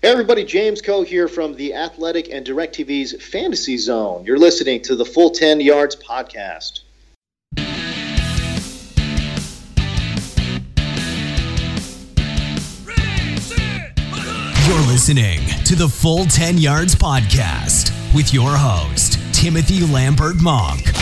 Hey everybody, James Coe here from the Athletic and DirecTV's Fantasy Zone. You're listening to the Full 10 Yards podcast. You're listening to the Full 10 Yards podcast with your host, Timothy Lambert Monk.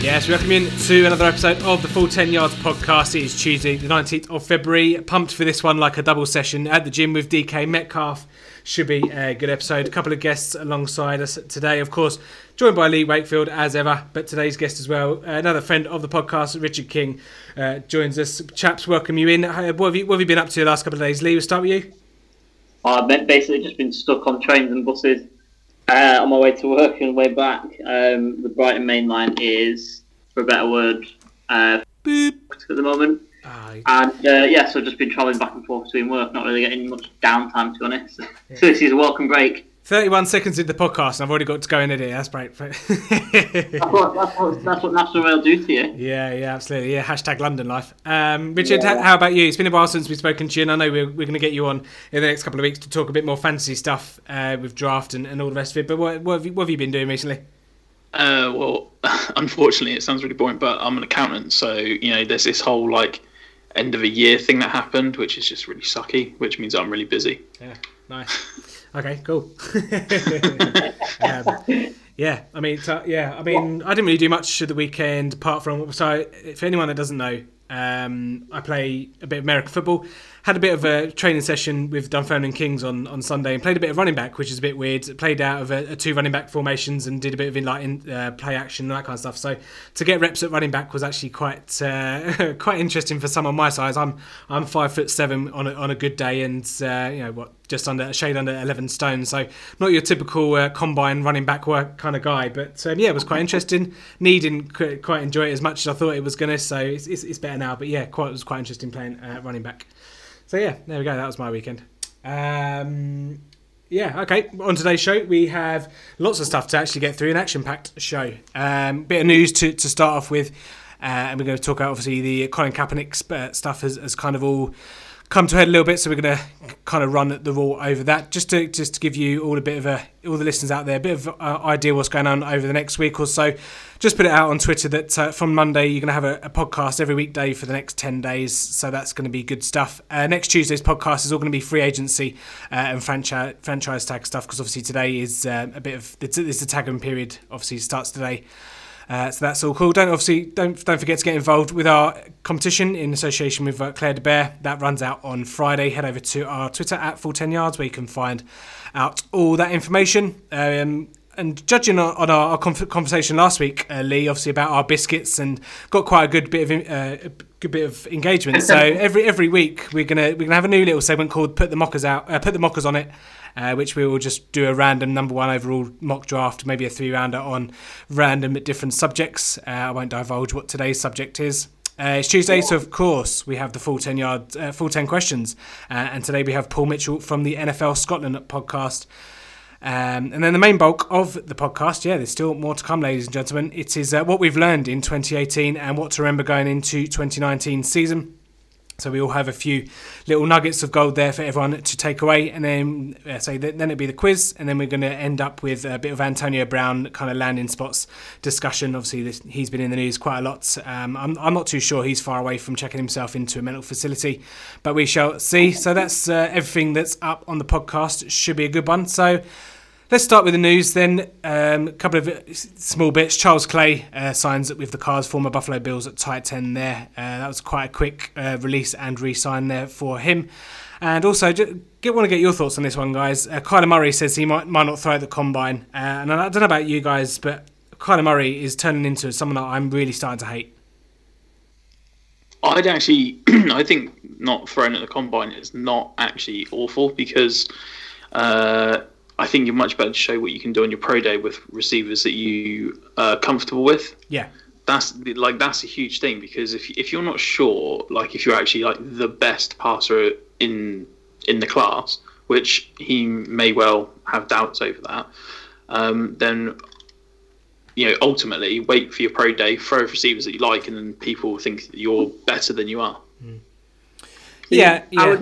Yes, welcome in to another episode of the Full 10 Yards podcast. It is Tuesday, the 19th of February. Pumped for this one like a double session at the gym with DK Metcalf. Should be a good episode. A couple of guests alongside us today, of course, joined by Lee Wakefield as ever, but today's guest as well, another friend of the podcast, Richard King, uh, joins us. Chaps, welcome you in. Uh, what have you, what have you been up to the last couple of days? Lee, we'll start with you. I've basically just been stuck on trains and buses uh, on my way to work and way back. Um, the Brighton main line is, for a better word, uh, at the moment. Aye. And uh, yeah, so I've just been travelling back and forth between work, not really getting much downtime to be honest. so this is a welcome break. 31 seconds into the podcast, and I've already got to go and edit. That's great. That's what, that's what, that's what National Rail do to you. Yeah, yeah, absolutely. Yeah, hashtag London life. Um, Richard, h- how about you? It's been a while since we've spoken to you, and I know we're, we're going to get you on in the next couple of weeks to talk a bit more fantasy stuff uh, with draft and, and all the rest of it. But what, what, have you, what have you been doing recently? Uh, well, unfortunately, it sounds really boring, but I'm an accountant, so you know, there's this whole like end of a year thing that happened, which is just really sucky, which means I'm really busy. Yeah, nice. Okay, cool. um, yeah, I mean, so, yeah, I mean, I didn't really do much of the weekend apart from. So, for anyone that doesn't know, um, I play a bit of American football. Had a bit of a training session with Dunfermline Kings on, on Sunday and played a bit of running back, which is a bit weird. Played out of a, a two running back formations and did a bit of in like in, uh, play action and that kind of stuff. So to get reps at running back was actually quite uh, quite interesting for someone my size. I'm I'm five foot seven on a, on a good day and uh, you know what just under a shade under 11 stone. So not your typical uh, combine running back work kind of guy. But um, yeah, it was quite interesting. Knee didn't quite enjoy it as much as I thought it was going to. So it's, it's, it's better now. But yeah, quite it was quite interesting playing uh, running back. So yeah, there we go. That was my weekend. Um, yeah, okay. On today's show, we have lots of stuff to actually get through. An action-packed show. Um, bit of news to, to start off with, uh, and we're going to talk about obviously the Colin Kaepernick uh, stuff has, has kind of all come to a head a little bit. So we're going to kind of run the raw over that, just to just to give you all a bit of a all the listeners out there a bit of uh, idea what's going on over the next week or so. Just put it out on Twitter that uh, from Monday you're going to have a, a, podcast every weekday for the next ten days. So that's going to be good stuff. Uh, next Tuesday's podcast is all going to be free agency uh, and franchise franchise tag stuff because obviously today is uh, a bit of it's, it's the tagging period. Obviously starts today. Uh, so that's all cool. Don't obviously don't don't forget to get involved with our competition in association with uh, Claire de Bear. That runs out on Friday. Head over to our Twitter at Full Ten Yards where you can find out all that information. Um, and judging on, on our, our conversation last week, uh, Lee, obviously about our biscuits, and got quite a good bit of uh, good bit of engagement. So every every week we're gonna we're gonna have a new little segment called "Put the Mockers Out," uh, "Put the Mockers on It." Uh, which we will just do a random number one overall mock draft, maybe a three rounder on random different subjects. Uh, I won't divulge what today's subject is. Uh, it's Tuesday, so of course we have the full ten yard, uh, full ten questions, uh, and today we have Paul Mitchell from the NFL Scotland podcast. Um, and then the main bulk of the podcast, yeah, there's still more to come, ladies and gentlemen. It is uh, what we've learned in 2018 and what to remember going into 2019 season. So we all have a few little nuggets of gold there for everyone to take away, and then uh, so then it'll be the quiz, and then we're going to end up with a bit of Antonio Brown kind of landing spots discussion. Obviously, this, he's been in the news quite a lot. Um, I'm, I'm not too sure he's far away from checking himself into a mental facility, but we shall see. So that's uh, everything that's up on the podcast. Should be a good one. So. Let's start with the news then. Um, a couple of small bits. Charles Clay uh, signs up with the Cards, former Buffalo Bills at tight end there. Uh, that was quite a quick uh, release and re sign there for him. And also, get, want to get your thoughts on this one, guys. Uh, Kyler Murray says he might, might not throw at the combine. Uh, and I don't know about you guys, but Kyler Murray is turning into someone that I'm really starting to hate. I'd actually, I think not throwing at the combine is not actually awful because uh, I think you're much better to show what you can do on your pro day with receivers that you are comfortable with. Yeah. That's like that's a huge thing because if if you're not sure, like if you're actually like the best passer in in the class, which he may well have doubts over that, um, then you know, ultimately wait for your pro day, throw receivers that you like, and then people think you're better than you are. Yeah, yeah.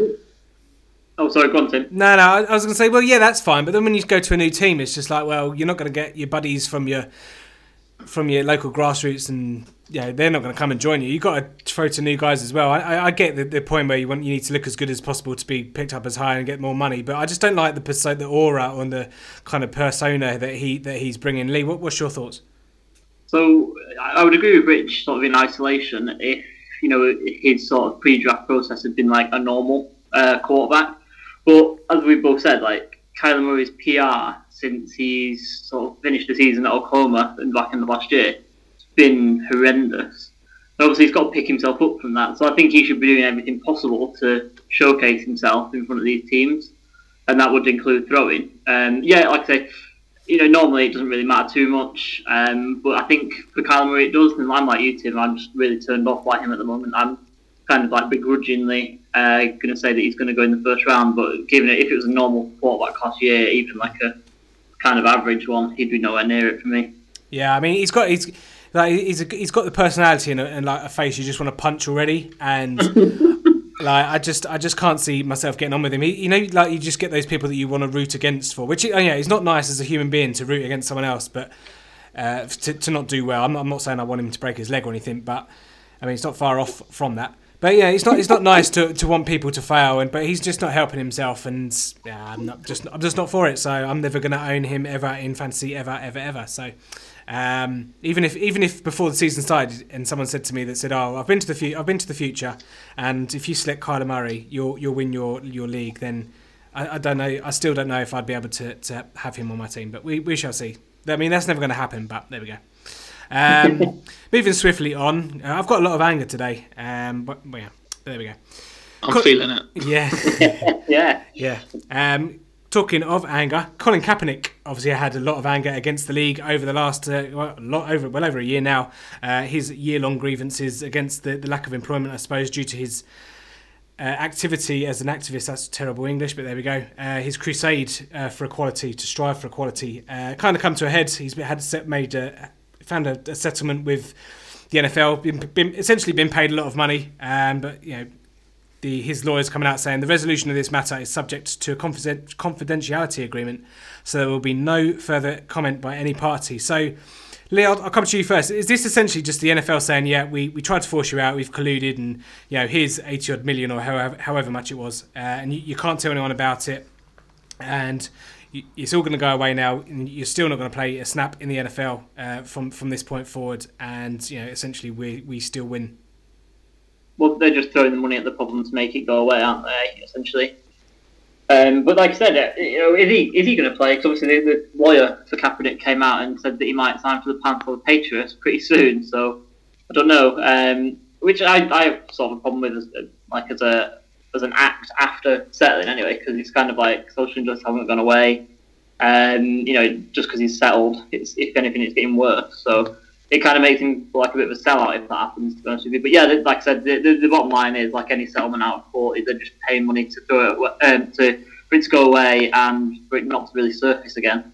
Oh, sorry, go on, Tim. No, no, I I was going to say, well, yeah, that's fine. But then when you go to a new team, it's just like, well, you're not going to get your buddies from your from your local grassroots, and you know, they're not going to come and join you. You've got to throw to new guys as well. I, I, I get the, the point where you want you need to look as good as possible to be picked up as high and get more money. But I just don't like the perso- the aura and the kind of persona that he that he's bringing. Lee, what, what's your thoughts? So I I would agree with Rich, sort of in isolation, if you know his sort of pre-draft process had been like a normal uh, quarterback. But as we both said, like Kyler Murray's PR since he's sort of finished the season at Oklahoma and back in the last year, it's been horrendous. And obviously, he's got to pick himself up from that. So I think he should be doing everything possible to showcase himself in front of these teams, and that would include throwing. Um, yeah, like I say, you know, normally it doesn't really matter too much, um, but I think for Kyler Murray it does. And I'm like you, Tim. I'm just really turned off by him at the moment. I'm kind of like begrudgingly uh, going to say that he's going to go in the first round, but given it, if it was a normal quarterback class year, even like a kind of average one, he'd be nowhere near it for me. Yeah, I mean, he's got he's like he's a, he's got the personality and, a, and like a face you just want to punch already, and like I just I just can't see myself getting on with him. He, you know, like you just get those people that you want to root against for, which oh yeah, he's not nice as a human being to root against someone else, but uh, to to not do well. I'm not, I'm not saying I want him to break his leg or anything, but I mean, it's not far off from that. But yeah, it's not it's not nice to, to want people to fail, and but he's just not helping himself, and yeah, I'm not just I'm just not for it. So I'm never going to own him ever in fantasy ever ever ever. So um, even if even if before the season started and someone said to me that said, "Oh, I've been to the fu- I've been to the future, and if you select Kyler Murray, you'll you'll win your your league," then I, I don't know. I still don't know if I'd be able to, to have him on my team, but we, we shall see. I mean, that's never going to happen, but there we go. Um, moving swiftly on, uh, I've got a lot of anger today, um, but well, yeah, there we go. I'm Co- feeling it. Yeah, Yeah. yeah. Um, talking of anger, Colin Kaepernick obviously had a lot of anger against the league over the last uh, well, a lot over well over a year now. Uh, his year-long grievances against the, the lack of employment, I suppose, due to his uh, activity as an activist. That's terrible English, but there we go. Uh, his crusade uh, for equality, to strive for equality, uh, kind of come to a head. He's been- had set, made a, found a, a settlement with the NFL, been, been essentially been paid a lot of money, um, but you know. The, his lawyers coming out saying the resolution of this matter is subject to a confiden- confidentiality agreement, so there will be no further comment by any party. So, Lee, I'll, come to you first. Is this essentially just the NFL saying, "Yeah, we, we tried to force you out, we've colluded, and you know, here's eighty odd million or however however much it was, uh, and you, you can't tell anyone about it, and it's all going to go away now, and you're still not going to play a snap in the NFL uh, from from this point forward, and you know, essentially, we we still win." well, they're just throwing the money at the problem to make it go away, aren't they? Essentially. Um, but like I said, uh, you know, is he is he going to play? Because obviously the, the lawyer for Kaepernick came out and said that he might sign for the Panthers or the Patriots pretty soon. So I don't know. Um, which I, I have sort of a problem with, as, like as a as an act after settling anyway, because it's kind of like social injustice haven't gone away. Um, you know, just because he's settled, it's if anything, it's getting worse. So it kind of makes him like a bit of a sellout if that happens. To be honest with you, but yeah, like I said, the, the, the bottom line is like any settlement out of court is they're just paying money to throw it, um, to for it to go away and for it not to really surface again.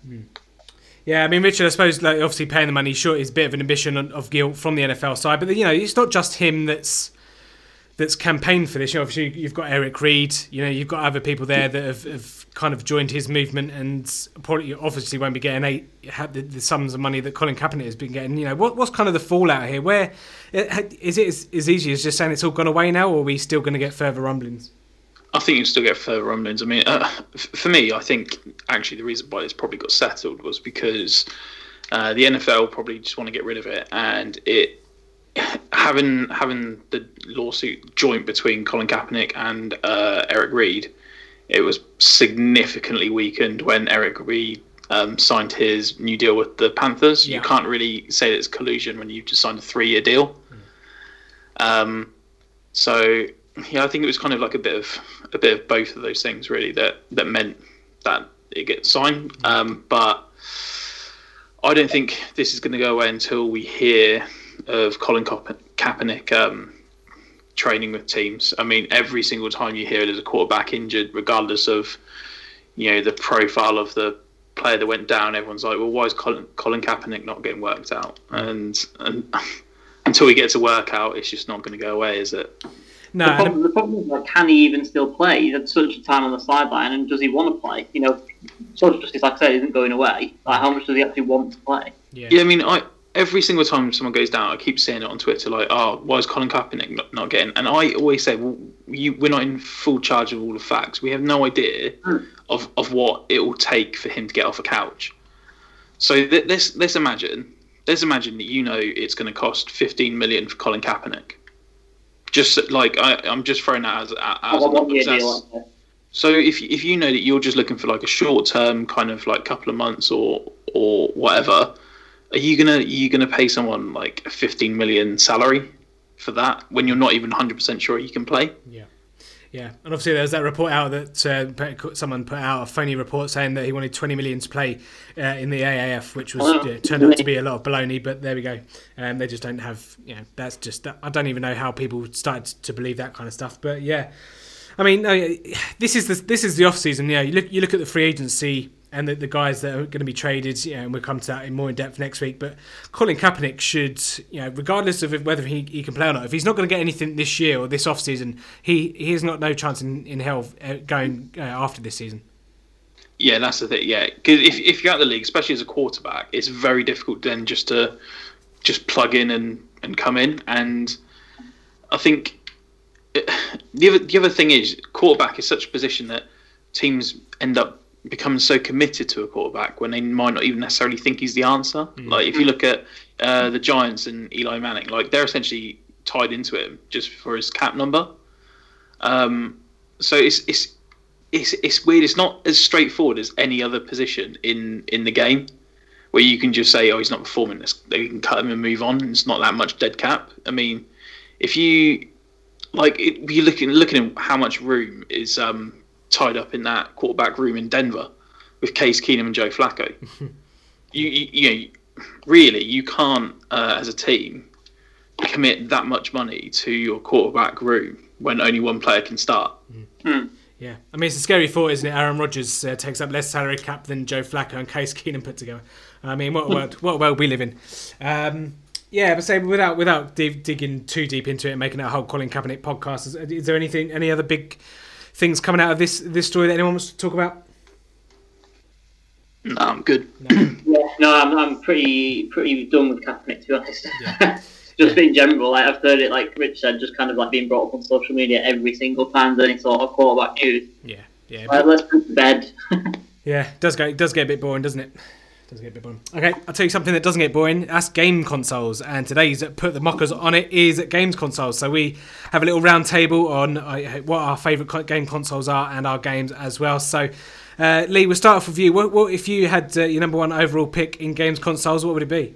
Yeah, I mean, Richard, I suppose, like, obviously paying the money, sure, is a bit of an of- of guilt from the NFL side, but you know, it's not just him that's that's campaigned for this. You know, obviously, you've got Eric Reid. You know, you've got other people there that have, have kind of joined his movement, and probably obviously won't be getting eight the, the sums of money that Colin Kaepernick has been getting. You know, what, what's kind of the fallout here? Where is it as, as easy as just saying it's all gone away now, or are we still going to get further rumblings? I think you still get further rumblings. I mean, uh, for me, I think actually the reason why this probably got settled was because uh, the NFL probably just want to get rid of it, and it having having the lawsuit joint between Colin Kaepernick and uh, Eric Reid, it was significantly weakened when Eric Reid um, signed his new deal with the Panthers. Yeah. You can't really say that it's collusion when you've just signed a three-year deal. Um, so yeah, I think it was kind of like a bit of a bit of both of those things really that that meant that it gets signed. Um, but I don't think this is going to go away until we hear of Colin Kaep- Kaepernick um, training with teams. I mean, every single time you hear there's a quarterback injured, regardless of you know the profile of the player that went down, everyone's like, well, why is Colin, Colin Kaepernick not getting worked out? And, and until he gets a workout, it's just not going to go away, is it? No, the, problem, the problem is, like, can he even still play? He's had such a time on the sideline, and does he want to play? You know, social justice, like I said, isn't going away. Like, how much does he actually want to play? yeah. Yeah, I mean, I every single time someone goes down, I keep seeing it on Twitter, like, "Oh, why is Colin Kaepernick not, not getting?" And I always say, "Well, you, we're not in full charge of all the facts. We have no idea Hmm. of, of what it will take for him to get off a couch." So th- let's let's imagine, let's imagine that you know it's going to cost 15 million for Colin Kaepernick. Just like I, I'm just throwing that as, as a What- what number, year 'cause do you that's- want to- so if if you know that you're just looking for like a short term kind of like couple of months or or whatever, are you gonna are you gonna pay someone like a 15 million salary for that when you're not even 100 percent sure you can play? Yeah. Yeah, and obviously there was that report out that uh, someone put out a phony report saying that he wanted 20 million to play uh, in the AAF, which was yeah, turned out to be a lot of baloney. But there we go. Um, they just don't have, you know, that's just. I don't even know how people started to believe that kind of stuff. But yeah, I mean, no, this is the this is the off season. Yeah, you look you look at the free agency and the, the guys that are going to be traded. You know, and we'll come to that in more in depth next week. But Colin Kaepernick should, you know, regardless of whether he, he can play or not, if he's not going to get anything this year or this off season, he he has not no chance in in hell uh, going uh, after this season. Yeah, that's the thing. Yeah, because if if you're out the league, especially as a quarterback, it's very difficult then just to just plug in and and come in. And I think it, the other the other thing is quarterback is such a position that teams end up becoming so committed to a quarterback when they might not even necessarily think he's the answer. Like if you look at uh, the Giants and Eli Manning, like they're essentially tied into him just for his cap number. Um, so it's it's it's it's weird. It's not as straightforward as any other position in in the game, where you can just say, "Oh, he's not performing." This they can cut him and move on. It's not that much dead cap. I mean, if you like, it, you're looking looking at how much room is um, tied up in that quarterback room in Denver with Case Keenum and Joe Flacco. you, you you know, really, you can't uh, as a team commit that much money to your quarterback room when only one player can start. Yeah, I mean it's a scary thought, isn't it? Aaron Rodgers uh, takes up less salary cap than Joe Flacco and Case Keenum put together. I mean, what a world, what a world we live in. Um, yeah, but say without without dig, digging too deep into it and making it a whole Colin Kaepernick podcast, is, is there anything, any other big things coming out of this this story that anyone wants to talk about? No, I'm good. Yeah, no, I'm, I'm pretty pretty done with Kaepernick to be honest. just in general, like I've heard it, like Rich said, just kind of like being brought up on social media every single time there's any sort of quarterback news. Yeah, yeah, Like, let's put to bed. yeah. It does go, it does get a bit boring, doesn't it? Does get boring. Okay, I'll tell you something that doesn't get boring. That's game consoles, and today's put the mockers on it is games consoles. So we have a little round table on uh, what our favourite game consoles are and our games as well. So. Uh, Lee, we'll start off with you. What, what if you had uh, your number one overall pick in games consoles? What would it be?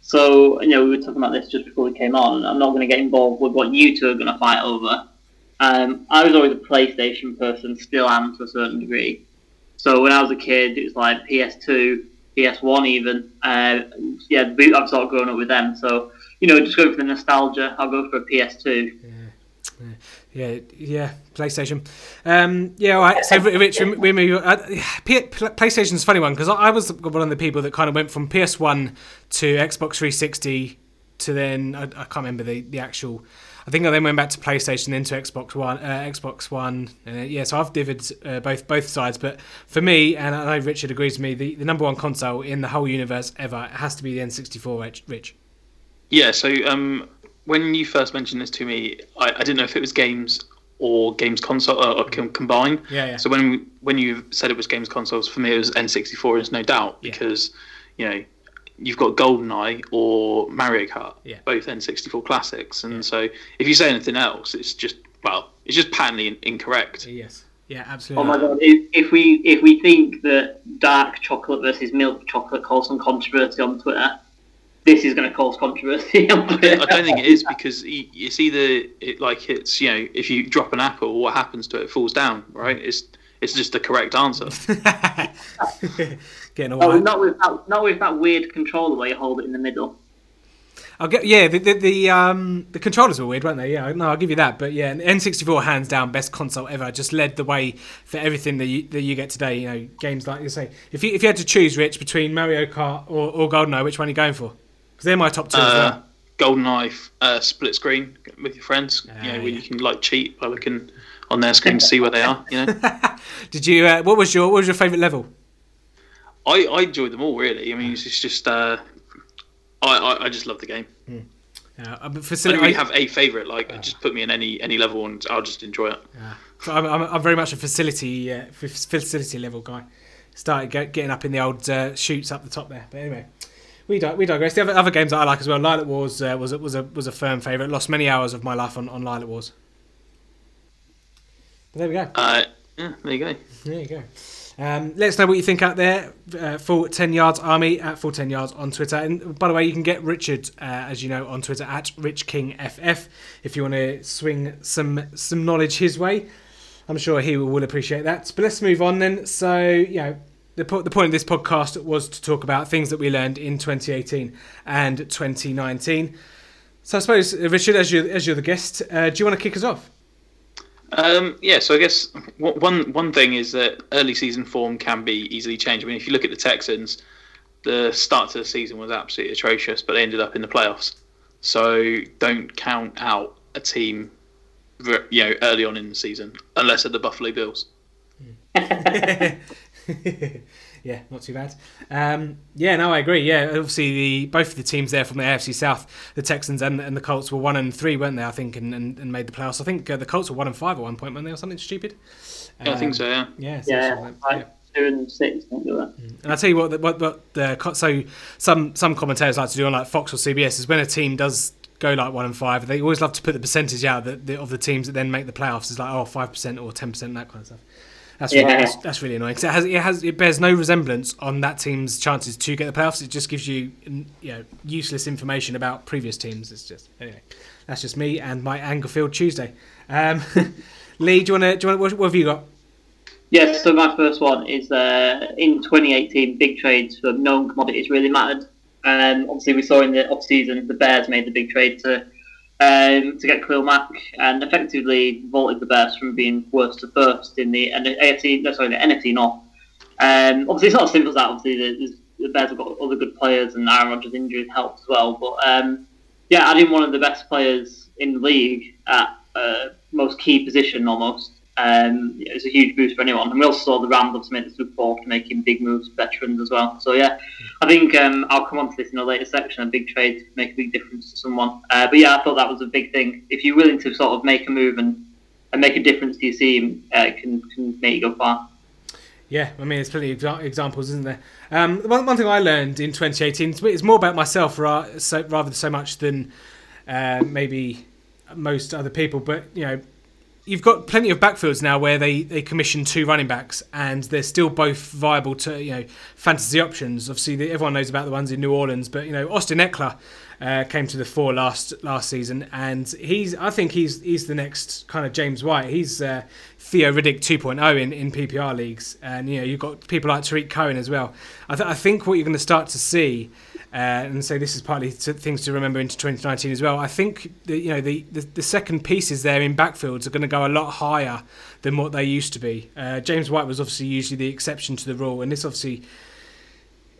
So, you know, we were talking about this just before we came on. I'm not going to get involved with what you two are going to fight over. Um, I was always a PlayStation person, still am to a certain degree. So when I was a kid, it was like PS2, PS1 even. Uh, yeah, I've sort of grown up with them. So, you know, just going for the nostalgia, I'll go for a PS2. Yeah, yeah, yeah, PlayStation. Um, yeah, all right. So, Rich, we, move. Uh, PlayStation's funny one because I, I was one of the people that kind of went from PS1 to Xbox 360 to then I, I can't remember the, the actual. I think I then went back to PlayStation, then to Xbox One. Uh, Xbox One. Uh, yeah, so I've divided uh, both both sides. But for me, and I know Richard agrees with me, the, the number one console in the whole universe ever has to be the N64. Rich. Yeah, so um, when you first mentioned this to me, I, I didn't know if it was games or games console uh, or com- combined. Yeah, yeah. So when when you said it was games consoles, for me it was N64. There's no doubt Yeah. because you know you've got GoldenEye or Mario Kart, Yeah. both N64 classics, and so if you say anything else, it's just well, it's just patently incorrect. Yes. Yeah, absolutely. Oh my god! If, if we if we think that dark chocolate versus milk chocolate caused some controversy on Twitter, this is going to cause controversy on I Twitter. don't think it is because y- it's either it, like it's you know if you drop an apple, what happens to it? It falls down, right? It's it's just the correct answer. Getting all No, right. not with that, not with that weird controller where you hold it in the middle. I'll get yeah. The, the the um the controllers were weird, weren't they? Yeah, no, I'll give you that. But yeah, N64 hands down best console ever. Just led the way for everything that you, that you get today. You know, games like you say. If you if you had to choose, Rich, between Mario Kart or, or GoldenEye, which one are you going for? Because they're my top two. as well. Uh, GoldenEye uh, split screen with your friends. Ah, you know, where you can like cheat by looking on their screen to see where they are. You know, Did you? Uh, what was your what was your favourite level? I, I enjoyed them all really. I mean, it's just, just uh, I, I I just love the game. Uh, but I don't facility. really have a favorite. Like, just put me in any any level and I'll just enjoy it. Yeah. So I'm, I'm, I'm very much a facility uh, f- facility level guy. Started get, getting up in the old uh, shoots up the top there. But anyway, we di- we digress. The other, other games that I like as well. Lylat Wars uh, was a, was a was a firm favourite. Lost many hours of my life on, on Lylat Wars. But there we go. Uh, yeah, there you go. There you go. Um, let us know what you think out there. Uh, full 10 yards army at full 10 yards on Twitter. And by the way, you can get Richard, uh, as you know, on Twitter at RichKingFF if you want to swing some some knowledge his way. I'm sure he will appreciate that. But let's move on then. So, you know, the, po- the point of this podcast was to talk about things that we learned in 2018 and 2019. So I suppose, uh, Richard, as you're, as you're the guest, uh, do you want to kick us off? Um, yeah, so I guess one one thing is that early season form can be easily changed. I mean, if you look at the Texans, the start to the season was absolutely atrocious, but they ended up in the playoffs. So don't count out a team, you know, early on in the season, unless they're the Buffalo Bills. yeah, not too bad. Um, yeah, no, I agree. Yeah, obviously the both of the teams there from the AFC South, the Texans and, and the Colts were one and three, weren't they? I think, and, and, and made the playoffs. I think uh, the Colts were one and five at one point, weren't they, or something stupid? Yeah, I think so. Yeah. Um, Yeah, Yeah, so, yeah. two and six, don't that. And I tell you what, the- what, what the so some some commentators like to do on like Fox or CBS is when a team does go like one and five, they always love to put the percentage out that the, of the teams that then make the playoffs is like oh five percent or ten percent that kind of stuff. That's really, Yeah. that's, that's really annoying 'cause it has it has it bears no resemblance on that team's chances to get the playoffs. It just gives you you know useless information about previous teams. It's just anyway, that's just me and my Angerfield Tuesday. Um, Lee, do you want to do you want what, what have you got? Yes, so my first one is uh, in 2018, big trades for known commodities really mattered. Um, obviously, we saw in the off season the Bears made the big trade to um, to get Khalil Mack and effectively vaulted the Bears from being worst to first in the, the AFC, no, sorry, the NFC North. Um, obviously, it's not as simple as that. Obviously, the, the Bears have got other good players, and Aaron Rodgers' injury helped as well. But um, yeah, adding one of the best players in the league at uh, most key position almost. Um, yeah, it's a huge boost for anyone. And we also saw the Rams obviously make the Super Bowl making big moves, for veterans as well. So yeah, I think um, I'll come on to this in a later section. A big trade make a big difference to someone. Uh, but yeah, I thought that was a big thing. If you're willing to sort of make a move and, and make a difference to your team, uh, it can can make you go far. Yeah, I mean, there's plenty of exa- examples, isn't there? Um, one, one thing I learned in 2018 is it's more about myself ra- so, rather so much than uh, maybe most other people. But you know, you've got plenty of backfields now where they, they commission two running backs, and they're still both viable to you know fantasy options. Obviously, everyone knows about the ones in New Orleans, but you know Austin Ekeler uh, came to the fore last last season, and he's I think he's he's the next kind of James White. He's uh, Theo Riddick 2.0 in, in PPR leagues, and you know you've got people like Tarik Cohen as well. I, th- I think what you're going to start to see. Uh, and so this is partly to, things to remember into 2019 as well. I think the, you know the, the, the second pieces there in backfields are going to go a lot higher than what they used to be. Uh, James White was obviously usually the exception to the rule, and this obviously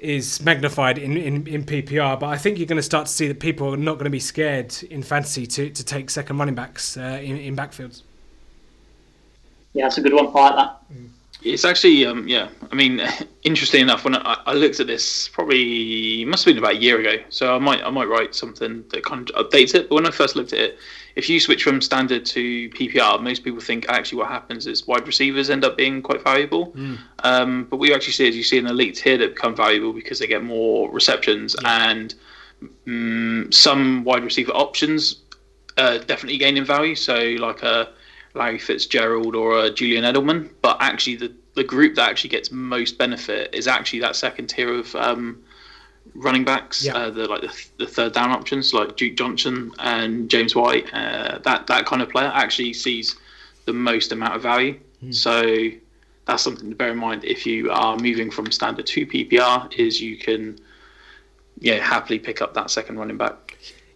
is magnified in, in, in PPR. But I think you're going to start to see that people are not going to be scared in fantasy to, to take second running backs uh, in, in backfields. Yeah, that's a good one. I like that. It's actually, um, yeah. I mean, interesting enough. When I, I looked at this, probably must have been about a year ago. So I might, I might write something that kind of updates it. But when I first looked at it, if you switch from standard to PPR, most people think actually what happens is wide receivers end up being quite valuable. Um, but what you actually see is you see an elite tier that become valuable because they get more receptions and mm, some wide receiver options uh, definitely gain in value. So like a Larry Fitzgerald or a Julian Edelman, but actually the, the group that actually gets most benefit is actually that second tier of um, running backs, Yeah. uh, the like the, the third down options like Duke Johnson and James White. Uh, that that kind of player actually sees the most amount of value. So that's something to bear in mind if you are moving from standard to PPR. Is you can yeah, happily pick up that second running back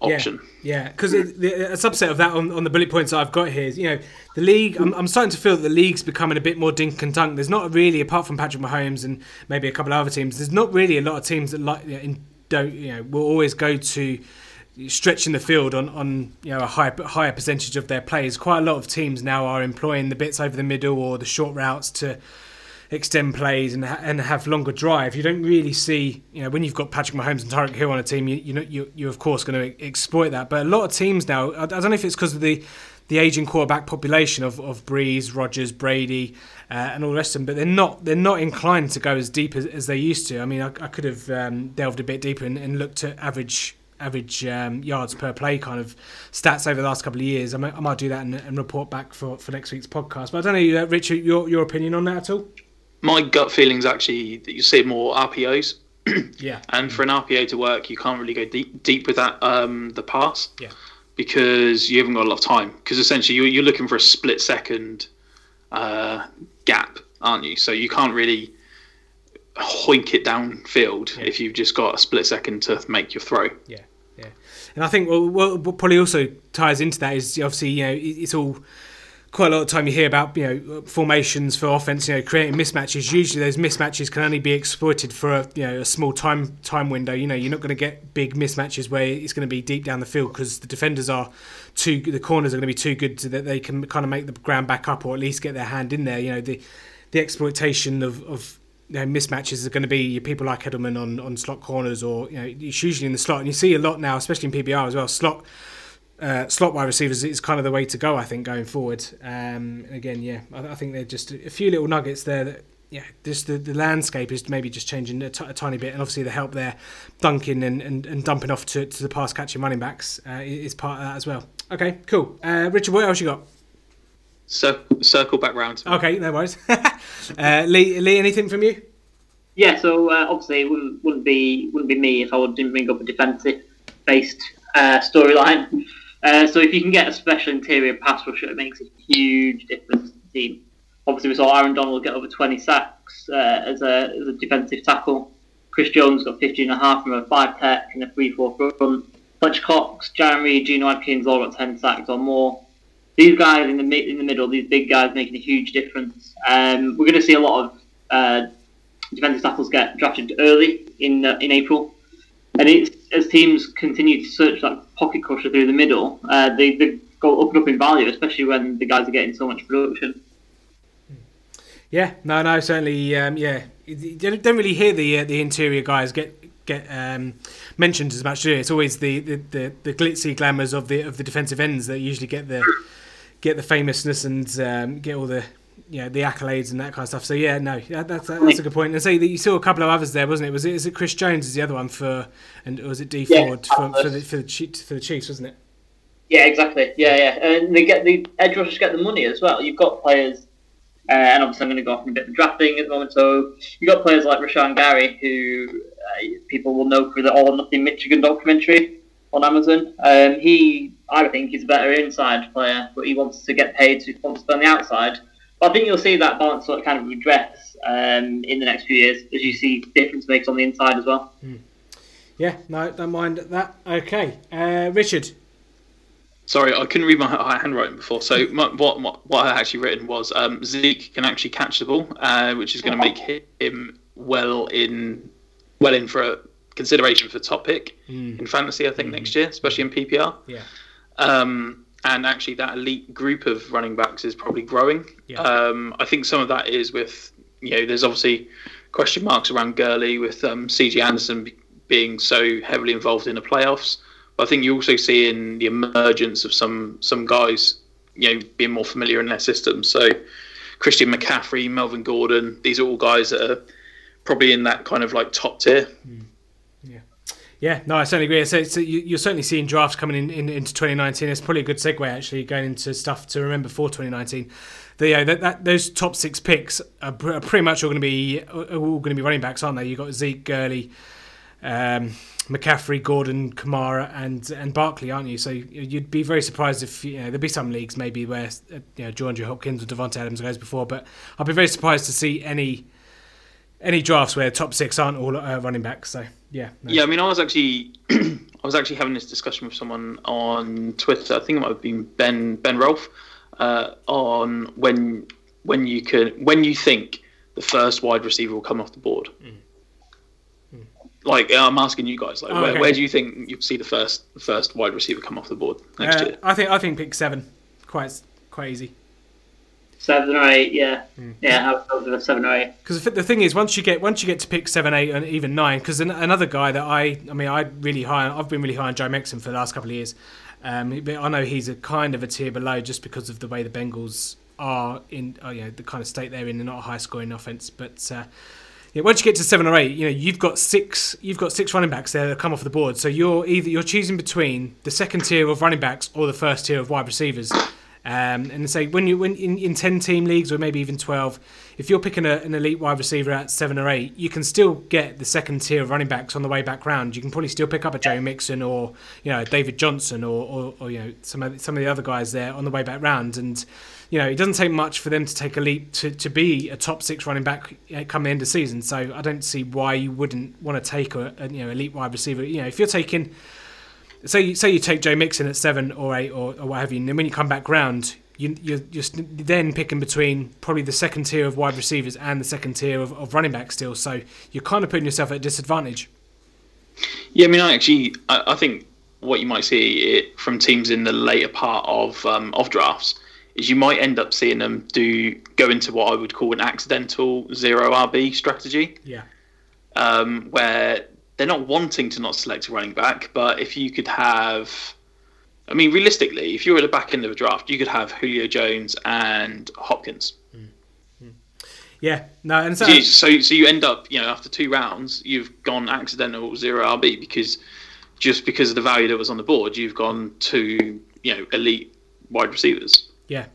option. Yeah, because a subset of that on, on the bullet points I've got here is, you know, the league. I'm, I'm starting to feel that the league's becoming a bit more dink and dunk. There's not really, apart from Patrick Mahomes and maybe a couple of other teams, there's not really a lot of teams that like you know, in, don't you know will always go to stretching the field on, on you know a higher higher percentage of their plays. Quite a lot of teams now are employing the bits over the middle or the short routes to extend plays and and have longer drive. You don't really see you know when you've got Patrick Mahomes and Tyreek Hill on a team, you you know you you're of course going to exploit that. But a lot of teams now, I don't know if it's because of the the aging quarterback population of, of Brees, Rodgers, Brady, uh, and all the rest of them, but they're not they're not inclined to go as deep as, as they used to. I mean, I, I could have um, delved a bit deeper and, and looked at average average um, yards per play kind of stats over the last couple of years. I might, I might do that and, and, report back for, for next week's podcast. But I don't know, uh, Richard, your your opinion on that at all? My gut feeling is actually that you see more RPOs. yeah. And for an RPO to work, you can't really go deep deep with that um, the pass. Yeah. Because you haven't got a lot of time. Because essentially you're, you're looking for a split second uh, gap, aren't you? So you can't really hoink it downfield yeah. if you've just got a split second to make your throw. Yeah. And I think well, what probably also ties into that is obviously you know it's all quite a lot of time you hear about you know formations for offense you know creating mismatches usually those mismatches can only be exploited for a you know a small time time window you know you're not going to get big mismatches where it's going to be deep down the field because the defenders are too the corners are going to be too good so that they can kind of make the ground back up or at least get their hand in there you know the the exploitation of, of you know, mismatches are going to be people like Edelman on, on slot corners, or you know, it's usually in the slot. And you see a lot now, especially in PPR as well. Slot uh, slot wide receivers is kind of the way to go, I think, going forward. Um, again, yeah, I, I, think they're just a few little nuggets there that. Yeah, just the, the landscape is maybe just changing a, t- a tiny bit, and obviously the help there, dunking and, and, and dumping off to, to the pass catching running backs uh, is part of that as well. Okay, cool. Uh, Richard, what else you got? Circle, circle back round. Okay, no worries. uh, Lee, Lee, anything from you? Yeah, so uh, obviously it wouldn't, wouldn't be wouldn't be me if I didn't bring up a defensive based uh, storyline. Uh, so if you can get a special interior pass rusher, it makes a huge difference to the team. Obviously, we saw Aaron Donald get over 20 sacks uh, as, a, as a defensive tackle. Chris Jones got 15 and a half from a five tech and a 3 4 front. Fletcher Cox, Jeremy, Geno Atkins all got 10 sacks or more these guys in the in the middle, these big guys making a huge difference. Um, we're going to see a lot of uh, defensive tackles get drafted early in uh, in April, and it's as teams continue to search that pocket crusher through the middle, uh, they, they go up and up in value, especially when the guys are getting so much production. Yeah, no, no, certainly, um, yeah. You don't really hear the uh, the interior guys get get um, mentioned as much. Do It's always the, the, the, the, glitzy glamours of the of the defensive ends that usually get the get the famousness and um, get all the you know, the accolades and that kind of stuff. So yeah, no, that's that's a good point. And say that you saw a couple of others there, wasn't it? Was it is it Chris Jones is the other one for, and was it D yeah, Ford for, for, the for the for the Chiefs, wasn't it? Yeah, exactly. Yeah, yeah, and they get the edge rushers get the money as well. You've got players, uh, and obviously I'm going to go off on a bit of drafting at the moment. So you've got players like Rashan Gary, who uh, people will know for the All or Nothing Michigan documentary on Amazon. Um, he, I think, is a better inside player, but he wants to get paid, so he wants to be on the outside. But I think you'll see that balance sort of kind of redress um, in the next few years as you see difference makes on the inside as well. Mm. Yeah, no, don't mind that. Okay, uh, Richard. Sorry, I couldn't read my handwriting before. So my, what, what, what I actually written was um, Zeke can actually catch the ball, uh, which is going to make him well in well in for a consideration for top pick mm. in fantasy. I think mm. next year, especially in PPR. Yeah. Um, and actually that elite group of running backs is probably growing. Yeah. Um, I think some of that is with you know there's obviously question marks around Gurley with um, CJ Anderson being so heavily involved in the playoffs. But I think you also see in the emergence of some some guys you know being more familiar in their systems. So Christian McCaffrey, Melvin Gordon, these are all guys that are probably in that kind of like top tier. Mm. Yeah, no, I certainly agree. So, so you, are certainly seeing drafts coming in, in, into 2019. It's probably a good segue actually going into stuff to remember for 2019. The, yeah, that, that, those top six picks are, are pretty much all going to be all going to be running backs, aren't they? You've got Zeke, Gurley, um, McCaffrey, Gordon, Kamara, and and Barkley, aren't you? So you'd be very surprised if you know there'd be some leagues maybe where you know DeAndre Hopkins or Davante Adams goes before, but I'd be very surprised to see any any drafts where top six aren't all uh, running backs. So yeah, no. Yeah, I mean, I was actually, I was actually having this discussion with someone on Twitter. I think it might have been Ben Ben Rolfe, uh, on when when you can when you think the first wide receiver will come off the board. Like I'm asking you guys, like Oh, where, okay. where do you think you'll see the first first wide receiver come off the board next Uh, year? I think I think pick seven, quite quite easy. Seven or eight, yeah, Hmm. yeah. I with a seven or eight. Because the thing is, once you get once you get to pick seven, eight, and even nine, because an, another guy that I, I mean, I really high, I've been really high on Joe Mixon for the last couple of years. Um, but I know he's a kind of a tier below just because of the way the Bengals are in, oh, you know, the kind of state they're in. They're not a high scoring offense, but uh, yeah, once you get to seven or eight, you know, you've got six, you've got six running backs there that come off the board. So you're either you're choosing between the second tier of running backs or the first tier of wide receivers. Um, and say when you when in, in ten team leagues or maybe even twelve, if you're picking a, an elite wide receiver at seven or eight, you can still get the second tier of running backs on the way back round. You can probably still pick up a Joe Mixon or you know David Johnson or, or, or you know some of the, some of the other guys there on the way back round. And you know it doesn't take much for them to take a leap to, to be a top six running back uh, come the end of season. So I don't see why you wouldn't want to take a, a you know elite wide receiver. You know if you're taking say you, say you take Joe Mixon at seven or eight or, or what have you, and then when you come back round, you, you're just then picking between probably the second tier of wide receivers and the second tier of, of running back still. So you're kind of putting yourself at a disadvantage. Yeah, I mean, I actually, I, I think what you might see it, from teams in the later part of um, of drafts is you might end up seeing them do go into what I would call an accidental zero RB strategy, Yeah. um, where they're not wanting to not select a running back, but if you could have, I mean, realistically, if you were at the back end of a draft, you could have Julio Jones and Hopkins. Mm. Mm. Yeah. No, and so, So, so, so you end up, you know, after two rounds, you've gone accidental zero RB because just because of the value that was on the board, you've gone to, you know, elite wide receivers. Yeah,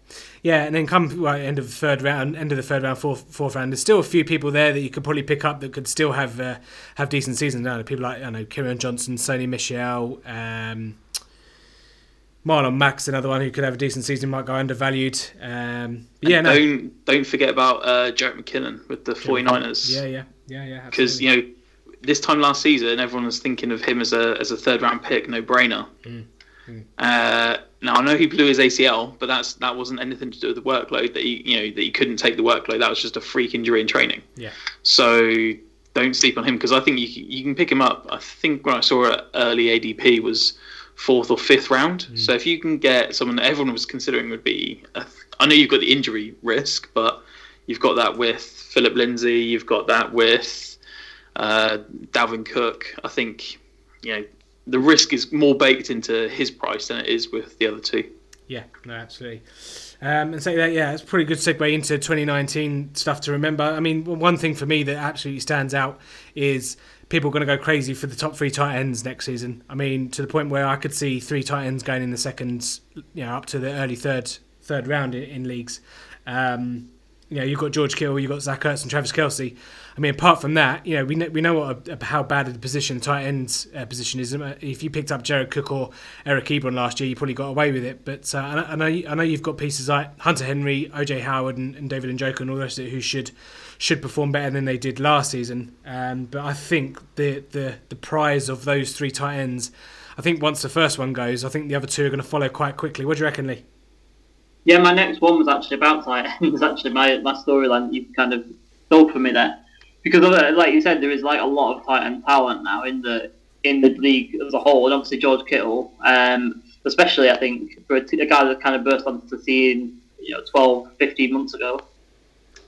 yeah, and then come end of the third round, end of the third round, fourth fourth round. There's still a few people there that you could probably pick up that could still have uh, have decent seasons. Now, people like I know Kerryon Johnson, Sony Michel, um, Marlon Mack, another one who could have a decent season, might go undervalued. Um, yeah, no, Don't don't forget about uh, Jerick McKinnon with the 49ers. yeah, yeah, yeah, yeah. Because you know, this time last season, everyone was thinking of him as a as a third round pick, no brainer. Mm, Uh, now I know he blew his ACL, but that's that wasn't anything to do with the workload. That he you know that he couldn't take the workload. That was just a freak injury in training. yeah, So don't sleep on him because I think you can, you can pick him up. I think when I saw it early ADP was fourth or fifth round. So if you can get someone that everyone was considering would be, a, I know you've got the injury risk, but you've got that with Philip Lindsay. You've got that with uh, Dalvin Cook. I think you know the risk is more baked into his price than it is with the other two. Yeah, no, absolutely. Um, and so that, yeah, it's a pretty good segue into 2019 stuff to remember. I mean, one thing for me that absolutely stands out is people are going to go crazy for the top three tight ends next season. I mean, to the point where I could see three tight ends going in the second, you know, up to the early third third round in, in leagues. Um, you know, you've got George Kittle, you've got Zach Ertz and Travis Kelce. I mean, apart from that, you know, we know, we know what a, how bad the position, tight end uh, position is. If you picked up Jared Cook or Eric Ebron last year, you probably got away with it. But uh, I, know- I know you've got pieces like Hunter Henry, OJ Howard, and, and David Njoku and all the rest of it who should should perform better than they did last season. Um, but I think the, the the prize of those three tight ends, I think once the first one goes, I think the other two are going to follow quite quickly. What do you reckon, Lee? Yeah, my next one was actually about tight ends. Actually, my my storyline you kind of stole from me there, because like you said, there is like a lot of tight end talent now in the in the league as a whole, and obviously George Kittle, um, especially I think for a, t- a guy that kind of burst onto the scene, you know, 12, 15 months ago,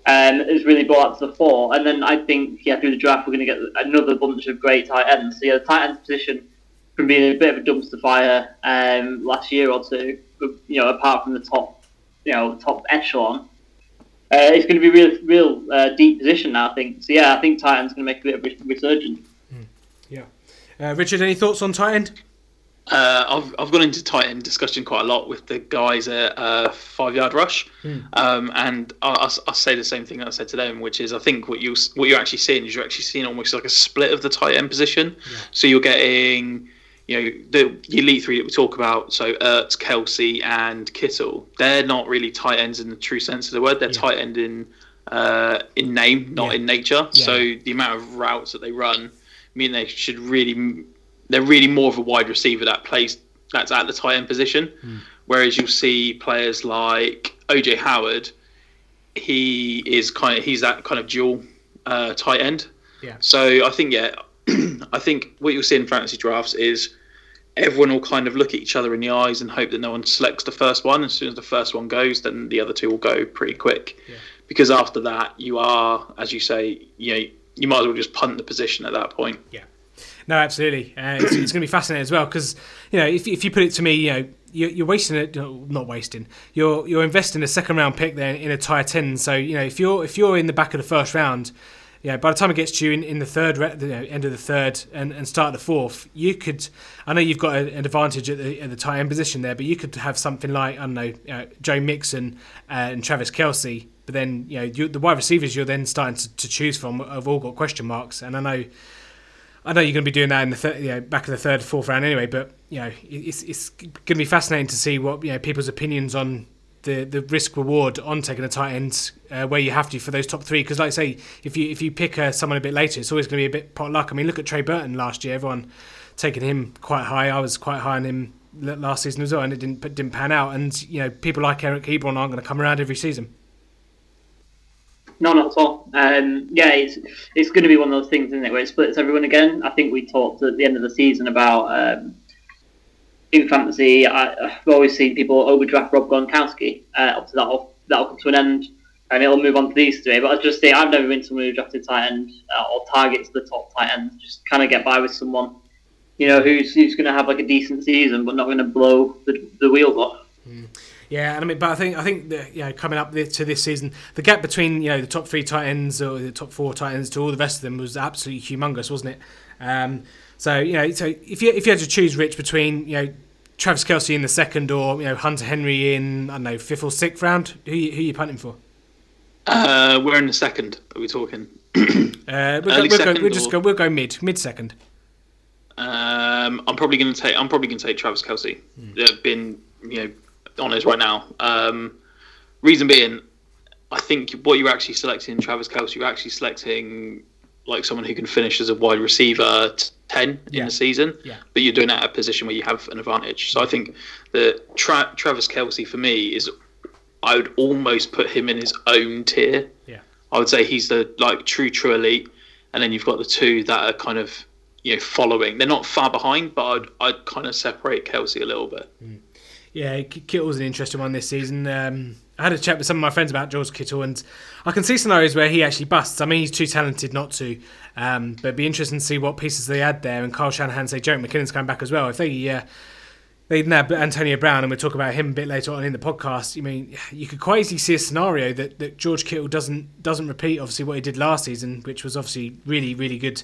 um, has really brought to the fore. And then I think yeah, through the draft we're going to get another bunch of great tight ends. So yeah, the tight end position from being a bit of a dumpster fire um, last year or two, you know, apart from the top, you know, top echelon. Uh, it's going to be real, real uh, deep position now. I think. So yeah, I think tight ends going to make a bit of a resurgence. Yeah, uh, Richard, any thoughts on tight end? Uh, I've, I've gone into tight end discussion quite a lot with the guys at uh, Five Yard Rush, um, and I, I'll, I'll say the same thing that I said to them, which is I think what you what you're actually seeing is you're actually seeing almost like a split of the tight end position. So you're getting, you know, the, the elite three that we talk about, so Ertz, Kelce, and Kittle. They're not really tight ends in the true sense of the word. They're tight end in uh, in name, not Yeah. in nature. Yeah. So the amount of routes that they run mean they should really they're really more of a wide receiver that plays that's at the tight end position. Hmm. Whereas you'll see players like OJ Howard, he is kind of he's that kind of dual uh, tight end. Yeah. So I think yeah, I think what you'll see in fantasy drafts is everyone will kind of look at each other in the eyes and hope that no one selects the first one. As soon as the first one goes, then the other two will go pretty quick. Yeah. Because after that, you are, as you say, you know, you might as well just punt the position at that point. Yeah. No, absolutely. Uh, it's, it's going to be fascinating as well because you know if, if you put it to me, you know you're, you're wasting it, not wasting. You're you're investing a second round pick there in a tier ten. So you know if you're if you're in the back of the first round, yeah, by the time it gets to you in, in the third, you know, end of the third and, and start the fourth, you could. I know you've got a, an advantage at the at the tight end position there, but you could have something like I don't know uh, Joe Mixon uh, and Travis Kelce. But then you know you, the wide receivers you're then starting to, to choose from have all got question marks, and I know. I know you're going to be doing that in the third, you know, back of the third, fourth round anyway. But you know, it's it's going to be fascinating to see what you know people's opinions on the, the risk reward on taking a tight end uh, where you have to for those top three. Because like I say, if you if you pick uh, someone a bit later, it's always going to be a bit pot luck. I mean, look at Trey Burton last year. Everyone taking him quite high. I was quite high on him last season as well, and it didn't but didn't pan out. And you know, people like Eric Ebron aren't going to come around every season. No, not at all. Um, yeah, it's it's going to be one of those things, isn't it, where it splits everyone again. I think we talked at the end of the season about um, in fantasy. I, I've always seen people overdraft Rob Gronkowski. Uh, up to that, will that'll come to an end, and it'll move on to these three. But I just say I've never been someone who drafted tight end uh, or targets the top tight end. Just kind of get by with someone, you know, who's who's going to have like a decent season, but not going to blow the, the wheels off. Yeah, and I mean, but I think I think that you know coming up to this season, the gap between you know the top three tight ends or the top four tight ends to all the rest of them was absolutely humongous, wasn't it? Um, so you know, so if you if you had to choose, Rich, between you know Travis Kelce in the second or you know Hunter Henry in I don't know fifth or sixth round, who you, who are you punting for? Uh, we're in the second. Are we talking? Uh, we'll, go, we'll, go, we'll just go. We'll go mid mid second. Um, I'm probably going to take. I'm probably going to take Travis Kelce. They've been, you know, honest right now. Um, reason being, I think what you're actually selecting Travis Kelce, you're actually selecting like someone who can finish as a wide receiver t- ten Yeah. in the season. Yeah. But you're doing it at a position where you have an advantage. So I think that Tra- Travis Kelce for me is, I would almost put him in his own tier. Yeah. I would say he's the like true true elite, and then you've got the two that are kind of you know following. They're not far behind, but I'd I'd kind of separate Kelce a little bit. Mm. Yeah, Kittle's an interesting one this season. Um, I had a chat with some of my friends about George Kittle, and I can see scenarios where he actually busts. I mean, he's too talented not to. Um, but it'd be interesting to see what pieces they add there. And Kyle Shanahan say Jerick McKinnon's coming back as well. If they uh, they nab Antonio Brown, and we'll talk about him a bit later on in the podcast. I mean, you could quite easily see a scenario that, that George Kittle doesn't doesn't repeat obviously what he did last season, which was obviously really really good,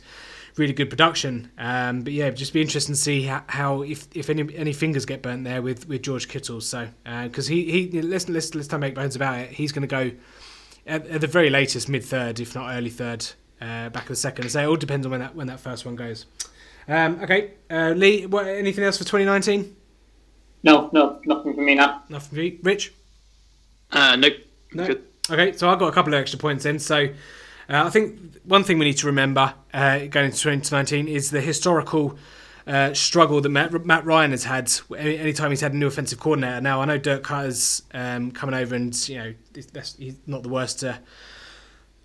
really good production. Um, but yeah, just be interesting to see how, how if, if any any fingers get burnt there with, with George Kittle. So because he he let's let's let's not make bones about it, he's going to go at, at the very latest mid third, if not early third, uh, back of the second. So it all depends on when that when that first one goes. Um, okay, uh, Lee, what, anything else for 2019? No, no, nothing for me now. Nothing for you, Rich. Uh, nope. No. Good. Okay, so I've got a couple of extra points in. So uh, I think one thing we need to remember uh, going into 2019 is the historical uh, struggle that Matt, Matt Ryan has had any anytime he's had a new offensive coordinator. Now I know Dirk Koetter's um, coming over, and you know he's not the worst. Uh,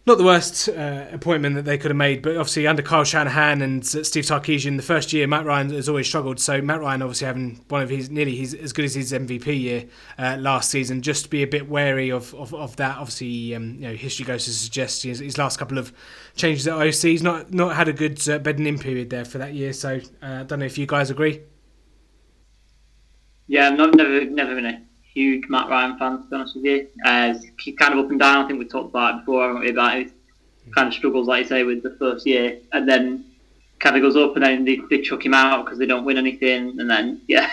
not the worst uh, appointment that they could have made, but obviously under Kyle Shanahan and Steve Sarkisian, the first year Matt Ryan has always struggled. So Matt Ryan obviously having one of his nearly his, as good as his MVP year uh, last season, just be a bit wary of, of, of that. Obviously, um, you know history goes to suggest his, his last couple of changes at OC, he's not not had a good uh, bedding in period there for that year. So uh, I don't know if you guys agree. Yeah, not, never never been a huge Matt Ryan fan, to be honest with you. Uh, he's kind of up and down. I think we talked about it before, haven't we? About his kind of struggles, like you say, with the first year, and then kind of goes up, and then they, they chuck him out because they don't win anything, and then yeah.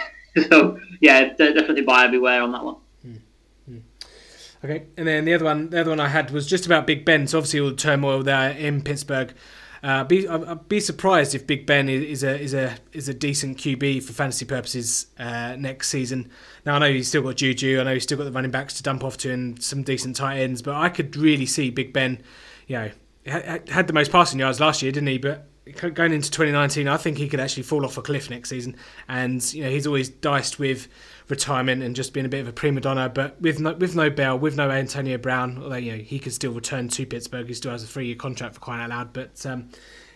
so yeah, de- definitely buyer beware on that one. Okay, and then the other one, the other one I had was just about Big Ben. So obviously all the turmoil there in Pittsburgh. Uh, be, I'd be surprised if Big Ben is a is a is a decent QB for fantasy purposes uh, next season. Now I know he's still got Juju, I know he's still got the running backs to dump off to and some decent tight ends, but I could really see Big Ben, you know, had the most passing yards last year, didn't he? But going into 2019, I think he could actually fall off a cliff next season. And you know, he's always diced with retirement and just being a bit of a prima donna. But with no, with no Bell, with no Antonio Brown, although you know he could still return to Pittsburgh, he still has a three year contract for crying out loud. But um,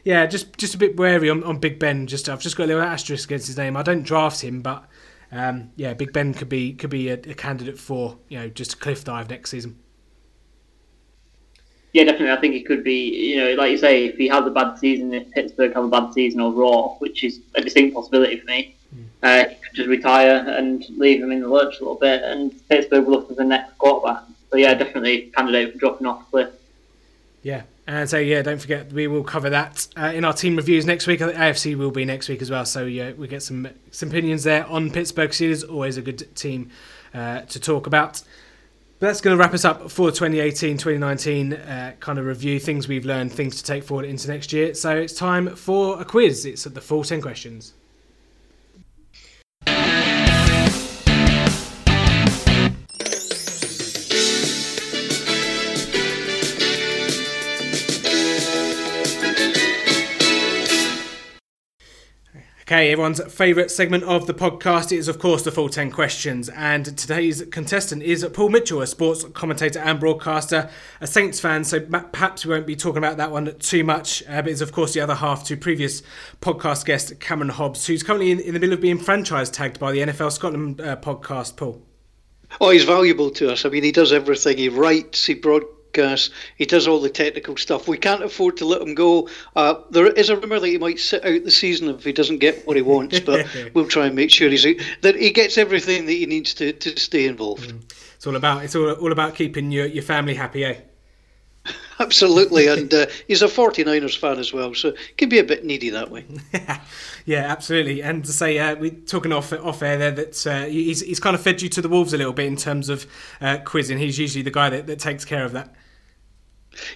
yeah, just just a bit wary on, on Big Ben. Just I've just got a little asterisk against his name. I don't draft him, but um, yeah, Big Ben could be could be a, a candidate for you know just a cliff dive next season. Yeah, definitely. I think it could be, you know, like you say, if he has a bad season, if Pittsburgh have a bad season overall, which is a distinct possibility for me, mm. uh, he could just retire and leave him in the lurch a little bit, and Pittsburgh will look for the next quarterback. So yeah, definitely candidate for dropping off the cliff. Yeah, and so yeah, don't forget we will cover that uh, in our team reviews next week. AFC will be next week as well. So yeah, we get some some opinions there on Pittsburgh Steelers. Always a good team uh, to talk about. But that's going to wrap us up for 2018 2019 uh, kind of review, things we've learned, things to take forward into next year. So it's time for a quiz. It's the full 10 questions. Okay, everyone's favourite segment of the podcast is, of course, the full 10 questions. And today's contestant is Paul Mitchell, a sports commentator and broadcaster, a Saints fan. So perhaps we won't be talking about that one too much. Uh, but it's, of course, the other half to previous podcast guest, Cameron Hobbs, who's currently in, in the middle of being franchise tagged by the NFL Scotland uh, podcast. Paul. Oh, he's valuable to us. I mean, he does everything. He writes, he broadcasts because he does all the technical stuff. We can't afford to let him go. Uh, there is a rumour that he might sit out the season if he doesn't get what he wants, but we'll try and make sure he's that he gets everything that he needs to, to stay involved. Mm. It's all about it's all, all about keeping your, your family happy, eh? Absolutely, and uh, he's a 49ers fan as well, so can be a bit needy that way. yeah, absolutely. And to say, uh, we're talking off off air there that uh, he's he's kind of fed you to the wolves a little bit in terms of uh, quizzing. He's usually the guy that, that takes care of that.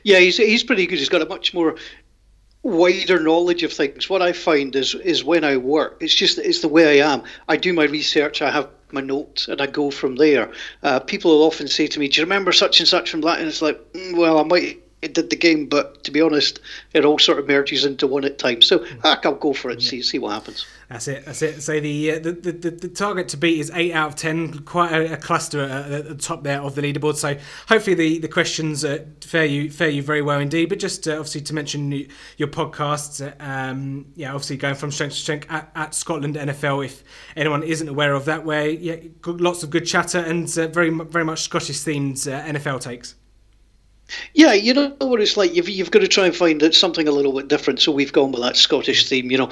Yeah, he's he's pretty good. He's got a much more wider knowledge of things. What I find is is when I work, it's just it's the way I am. I do my research. I have my notes and I go from there. Uh, people will often say to me, "Do you remember such and such from that?" And it's like, mm, well, I might did the game, but to be honest, it all sort of merges into one at times. So heck, I'll go for it. Yeah. See see what happens. That's it. That's it. So the, uh, the, the, the target to beat is eight out of ten. Quite a, a cluster at, at, the top there of the leaderboard. So hopefully the, the questions uh, fare you fare you very well indeed. But just uh, obviously to mention your podcasts, um, yeah, obviously going from strength to strength at, at, Scotland NFL. If anyone isn't aware of that, where yeah, lots of good chatter and uh, very very much Scottish themed uh, NFL takes. Yeah, you know what it's like. You've, you've got to try and find something a little bit different. So we've gone with that Scottish theme. You know,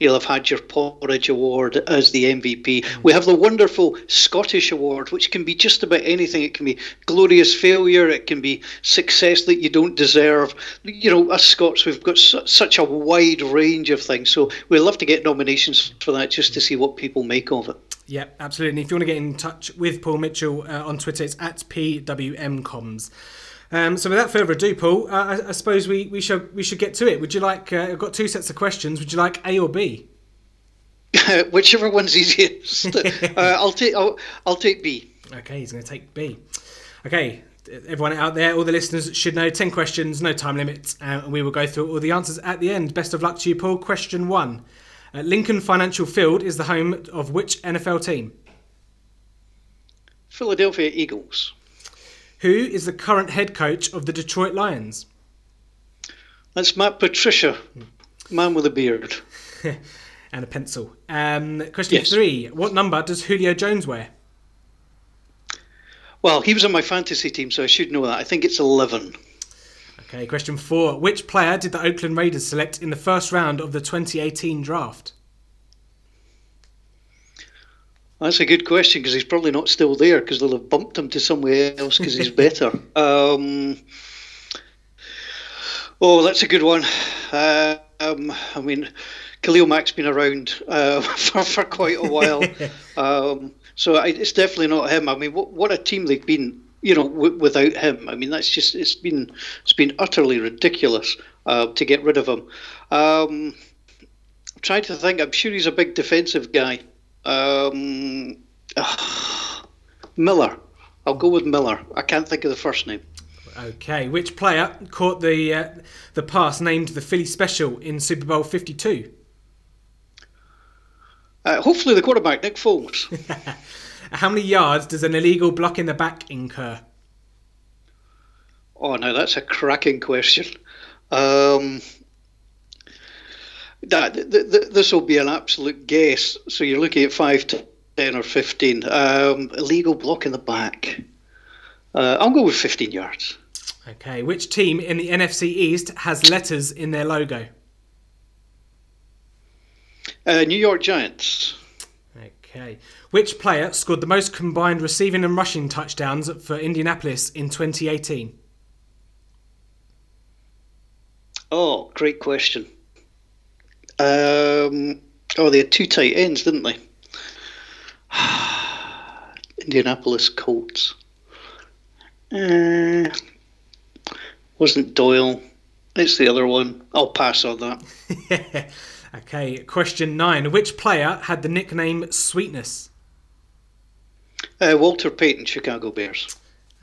you'll have had your Porridge Award as the MVP. We have the wonderful Scottish Award, which can be just about anything. It can be glorious failure. It can be success that you don't deserve. You know, us Scots, we've got su- such a wide range of things. So we'd love to get nominations for that just to see what people make of it. Yeah, absolutely. And if you want to get in touch with Paul Mitchell uh, on Twitter, it's at PWMcoms. Um, so without further ado, Paul, uh, I, I, suppose we, we should we should get to it. Would you like? Uh, I've got two sets of questions. Would you like A or B? Whichever one's easiest. uh, I'll take I'll, I'll take B. Okay, he's going to take B. Okay, everyone out there, all the listeners should know 10 questions, no time limit, uh, and we will go through all the answers at the end. Best of luck to you, Paul. Question one uh, Lincoln Financial Field is the home of which NFL team? Philadelphia Eagles. Who is the current head coach of the Detroit Lions? That's Matt Patricia, man with a beard. and a pencil. Um, question yes. three What number does Julio Jones wear? Well, he was on my fantasy team, so I should know that. I think it's 11. Okay, question four. Which player did the Oakland Raiders select in the first round of the 2018 draft? That's a good question because he's probably not still there because they'll have bumped him to somewhere else because he's better. Um, oh, that's a good one. Uh, um, I mean, Khalil Mack's been around uh, for, for quite a while. um, so I, it's definitely not him. I mean, what, what a team they've been, you know, w- without him. I mean, that's just, it's been, it's been utterly ridiculous. uh, to get rid of him. Um, I'm trying to think. I'm sure he's a big defensive guy. Um, Miller. I'll go with Miller. I can't think of the first name. Okay, which player caught the uh, the pass named the Philly Special in Super Bowl Fifty Two? Uh, hopefully, the quarterback, Nick Foles. How many yards does an illegal block in the back incur? Oh, now that's a cracking question. Um, that th- th- this will be an absolute guess. So you're looking at five to ten or fifteen. Um, illegal block in the back. Uh, I'll go with fifteen yards. Okay, which team in the NFC East has letters in their logo? Uh, New York Giants. Okay. Which player scored the most combined receiving and rushing touchdowns for Indianapolis in 2018? Oh, great question. Um, oh, they had two tight ends, didn't they? Indianapolis Colts. Uh, wasn't Doyle. It's the other one. I'll pass on that. okay, question nine. Which player had the nickname Sweetness? Uh, Walter Payton, Chicago Bears.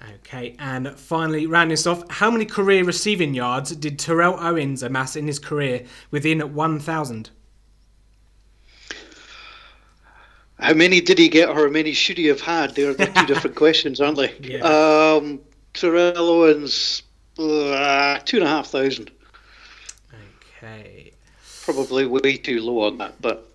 Okay, and finally, rounding this off, how many career receiving yards did Terrell Owens amass in his career within 1,000? How many did he get, or how many should he have had? They're the two different questions, aren't they? Yeah. Um, Terrell Owens, uh, two and a half thousand. Okay. Probably way too low on that, but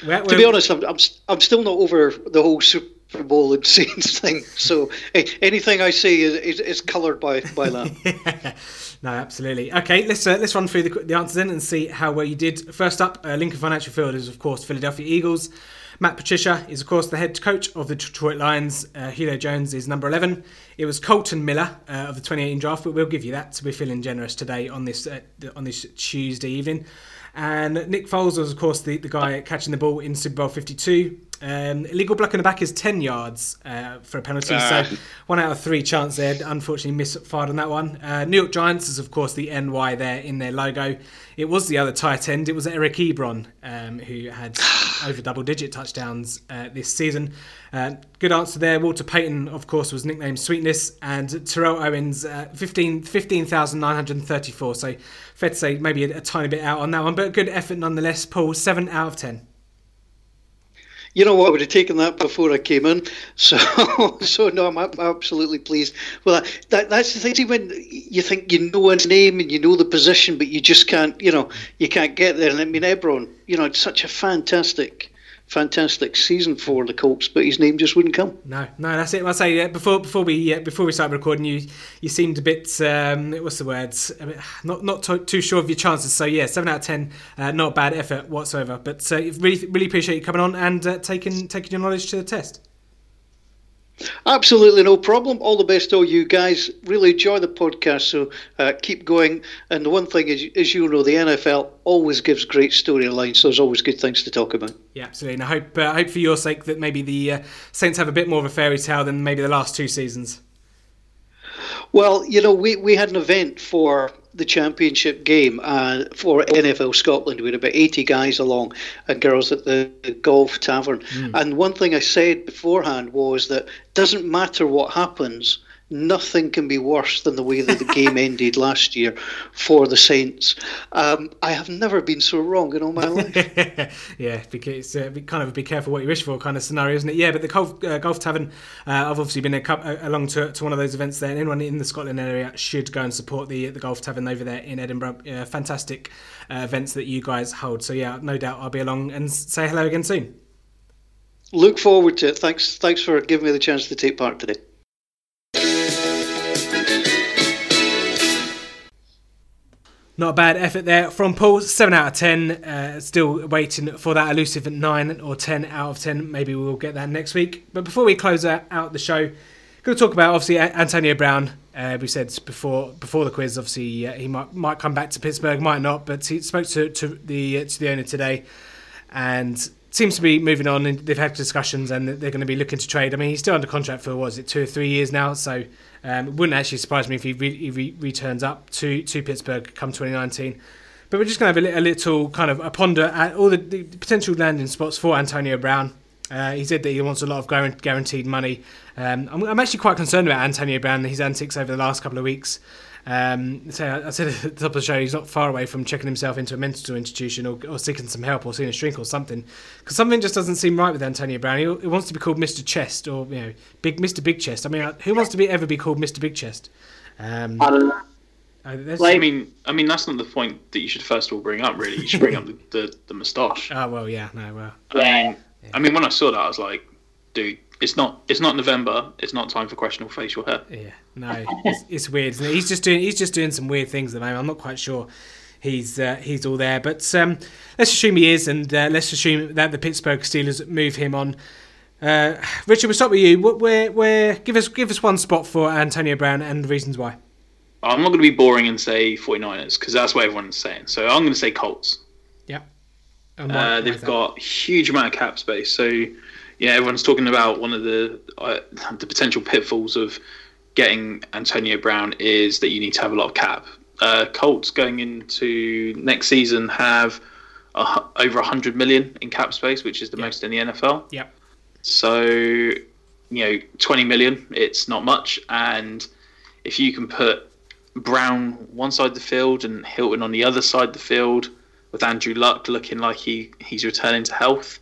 to be honest, I'm, I'm, I'm still not over the whole Super And Saints thing. So anything I say is, is, is coloured by, by that. no, absolutely. Okay, let's uh, let's run through the, the answers then and see how well you did. First up, uh, Lincoln Financial Field is of course Philadelphia Eagles. Matt Patricia is of course the head coach of the Detroit Lions. Uh, Julio Jones is number eleven. It was Kolton Miller uh, of the 2018 draft, but we'll give you that. So we're feeling generous today on this uh, on this Tuesday evening. And Nick Foles was, of course, the, the guy catching the ball in Super Bowl 52. Um, illegal block in the back is 10 yards uh, for a penalty. Ah. So one out of three chance there. Unfortunately, misfired on that one. Uh, New York Giants is, of course, the NY there in their logo. It was the other tight end. It was Eric Ebron um, who had over double digit touchdowns uh, this season. Uh, good answer there. Walter Payton, of course, was nicknamed Sweetness, and Terrell Owens, uh, 15 15,934. so fair to say maybe a, a tiny bit out on that one, but good effort nonetheless. Paul, 7 out of 10. You know what? I would have taken that before I came in. So, so no, I'm ab- absolutely pleased. Well, that, that's the thing. When you think you know his name and you know the position, but you just can't, you know, you can't get there. And I mean, Ebron, you know, it's such a fantastic, fantastic season for the Colts, but his name just wouldn't come. No, no, that's it. I say uh, before before we uh, before we started recording, you you seemed a bit um, what's the words? A bit, not not to, too sure of your chances. So yeah, seven out of ten, uh, not bad effort whatsoever. But uh, really really appreciate you coming on and uh, taking taking your knowledge to the test. Absolutely no problem. All the best to all you guys. Really enjoy the podcast, so uh, keep going. And the one thing is, as you know, the NFL always gives great storylines, so there's always good things to talk about. Yeah, absolutely. And I hope uh, I hope for your sake that maybe the uh, Saints have a bit more of a fairy tale than maybe the last two seasons. Well, you know, we, we had an event for the championship game uh, for NFL Scotland. We had about 80 guys along and girls at the, the golf tavern. And one thing I said beforehand was that doesn't matter what happens, nothing can be worse than the way that the game ended last year for the Saints. Um, I have never been so wrong in all my life. yeah, because it's uh, kind of a be careful what you wish for kind of scenario, isn't it? Yeah, but the golf, uh, golf tavern, uh, I've obviously been a, uh, along to, to one of those events there. And anyone in the Scotland area should go and support the the golf tavern over there in Edinburgh. Uh, fantastic uh, events that you guys hold. So yeah, no doubt I'll be along and say hello again soon. Look forward to it. Thanks, thanks for giving me the chance to take part today. Not a bad effort there from Paul. Seven out of ten. Uh, still waiting for that elusive nine or ten out of ten. Maybe we'll get that next week. But before we close out, the show, going to talk about obviously Antonio Brown. Uh, we said before before the quiz, obviously uh, he might might come back to Pittsburgh, might not. But he spoke to, to the uh, to the owner today, and seems to be moving on, and they've had discussions, and they're going to be looking to trade. I mean, he's still under contract for what is it, two or three years now, so um, it wouldn't actually surprise me if he, re- he returns up to to Pittsburgh come 2019. But we're just going to have a little kind of a ponder at all the, the potential landing spots for Antonio Brown. Uh, he said that he wants a lot of guaranteed money. Um, I'm, I'm actually quite concerned about Antonio Brown and his antics over the last couple of weeks. Um, so I, I said at the top of the show, he's not far away from checking himself into a mental institution or, or seeking some help or seeing a shrink or something. Because something just doesn't seem right with Antonio Brown. He, he wants to be called Mr. Chest or you know, Big Mr. Big Chest. I mean, who wants to be ever be called Mr. Big Chest? Um, I don't know. uh, there's- I mean, I mean that's not the point that you should first of all bring up. Really, you should bring up the, the, the moustache. oh well, yeah, no, well, Yeah. I mean, I mean, when I saw that, I was like, dude, it's not it's not November. It's not time for questionable facial hair. Yeah, no, it's, it's weird. Isn't it? He's just doing he's just doing some weird things at the moment. I'm not quite sure he's uh, he's all there, but um, let's assume he is, and uh, let's assume that the Pittsburgh Steelers move him on. Uh, Richard, we'll start with you. Where, where? Give us give us one spot for Antonio Brown and the reasons why. I'm not going to be boring and say 49ers because that's what everyone's saying. So I'm going to say Colts. Yeah, why- Uh, they've got huge amount of cap space. So yeah, everyone's talking about one of the uh, the potential pitfalls of getting Antonio Brown is that you need to have a lot of cap. Uh, Colts going into next season have a, over 100 million in cap space, which is the Yeah. most in the NFL. Yep. So, you know, 20 million, it's not much. And if you can put Brown one side of the field and Hilton on the other side of the field, with Andrew Luck looking like he, he's returning to health,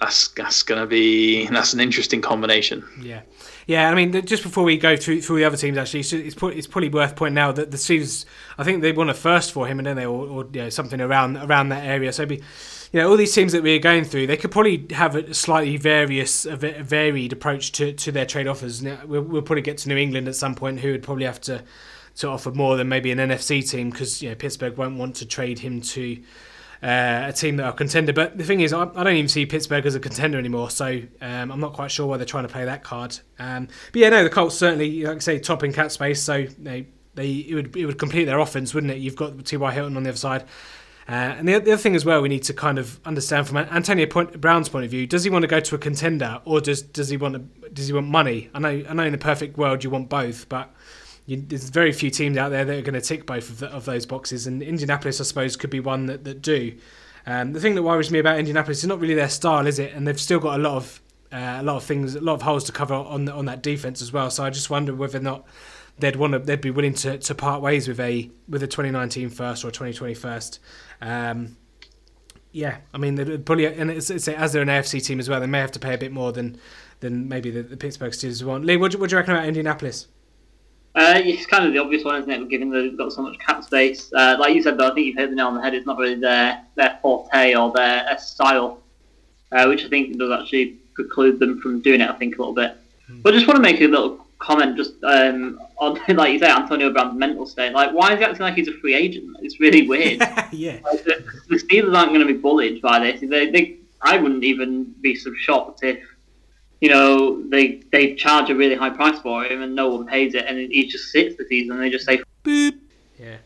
that's that's gonna be that's an interesting combination. Yeah, yeah. I mean, just before we go through through the other teams, actually, it's it's, it's probably worth pointing out that the Steelers, I think they won a first for him, and then they or, or you know, something around around that area. So, be, you know, all these teams that we're going through, they could probably have a slightly various, a varied approach to, to their trade offers. Now, we'll, we'll probably get to New England at some point, who would probably have to to offer more than maybe an NFC team because you know Pittsburgh won't want to trade him to uh, a team that are contender. But the thing is, I, I don't even see Pittsburgh as a contender anymore. So um, I'm not quite sure why they're trying to play that card. Um, but yeah, no, the Colts certainly, like I say, top in cap space. So they they it would it would complete their offense, wouldn't it? You've got T.Y. Hilton on the other side. Uh, and the, the other thing as well, we need to kind of understand from Antonio point, Brown's point of view: does he want to go to a contender, or does does he want to, does he want money? I know I know in the perfect world you want both, but you, there's very few teams out there that are going to tick both of, the, of those boxes, and Indianapolis, I suppose, could be one that, that do. Um, the thing that worries me about Indianapolis is not really their style, is it? And they've still got a lot of uh, a lot of things, a lot of holes to cover on on that defense as well. So I just wonder whether or not they'd want to, they'd be willing to, to part ways with a with a 2019 first or a 2020 first. Um, yeah, I mean, they'd probably, and it's, it's, as they're an AFC team as well, they may have to pay a bit more than than maybe the, the Pittsburgh Steelers want. Lee, what do, what do you reckon about Indianapolis? Uh, it's kind of the obvious one, isn't it? Given that they've got so much cap space. Uh, like you said, though, I think you've hit the nail on the head. It's not really their their forte or their, their style, uh, which I think does actually preclude them from doing it. I think a little bit. But I just want to make a little comment, just um, on like you say, Antonio Brown's mental state. Like, why is he acting like he's a free agent? It's really weird. yeah, Like, the, the Steelers aren't going to be bullied by this. They, they, I wouldn't even be so shocked if, you know, they they charge a really high price for him and no one pays it, and he just sits the season. and They just say, boop. Yeah,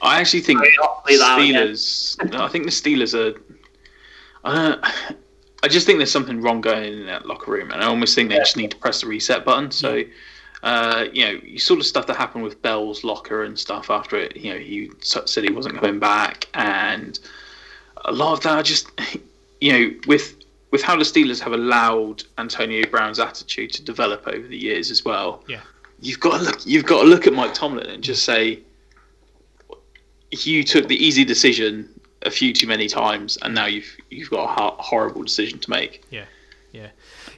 I actually think Sorry, I'll play that again. Steelers. I think the Steelers are. Uh, I just think there's something wrong going in that locker room, and I almost think they just need to press the reset button. So, uh, you know, you sort of stuff that happened with Bell's locker and stuff after it. You know, he said he wasn't coming back, and a lot of that. I just, you know, with with how the Steelers have allowed Antonio Brown's attitude to develop over the years as well. Yeah. You've got to look. You've got to look at Mike Tomlin and just say, you took the easy decision a few too many times, and now you've you've got a horrible decision to make. yeah, yeah,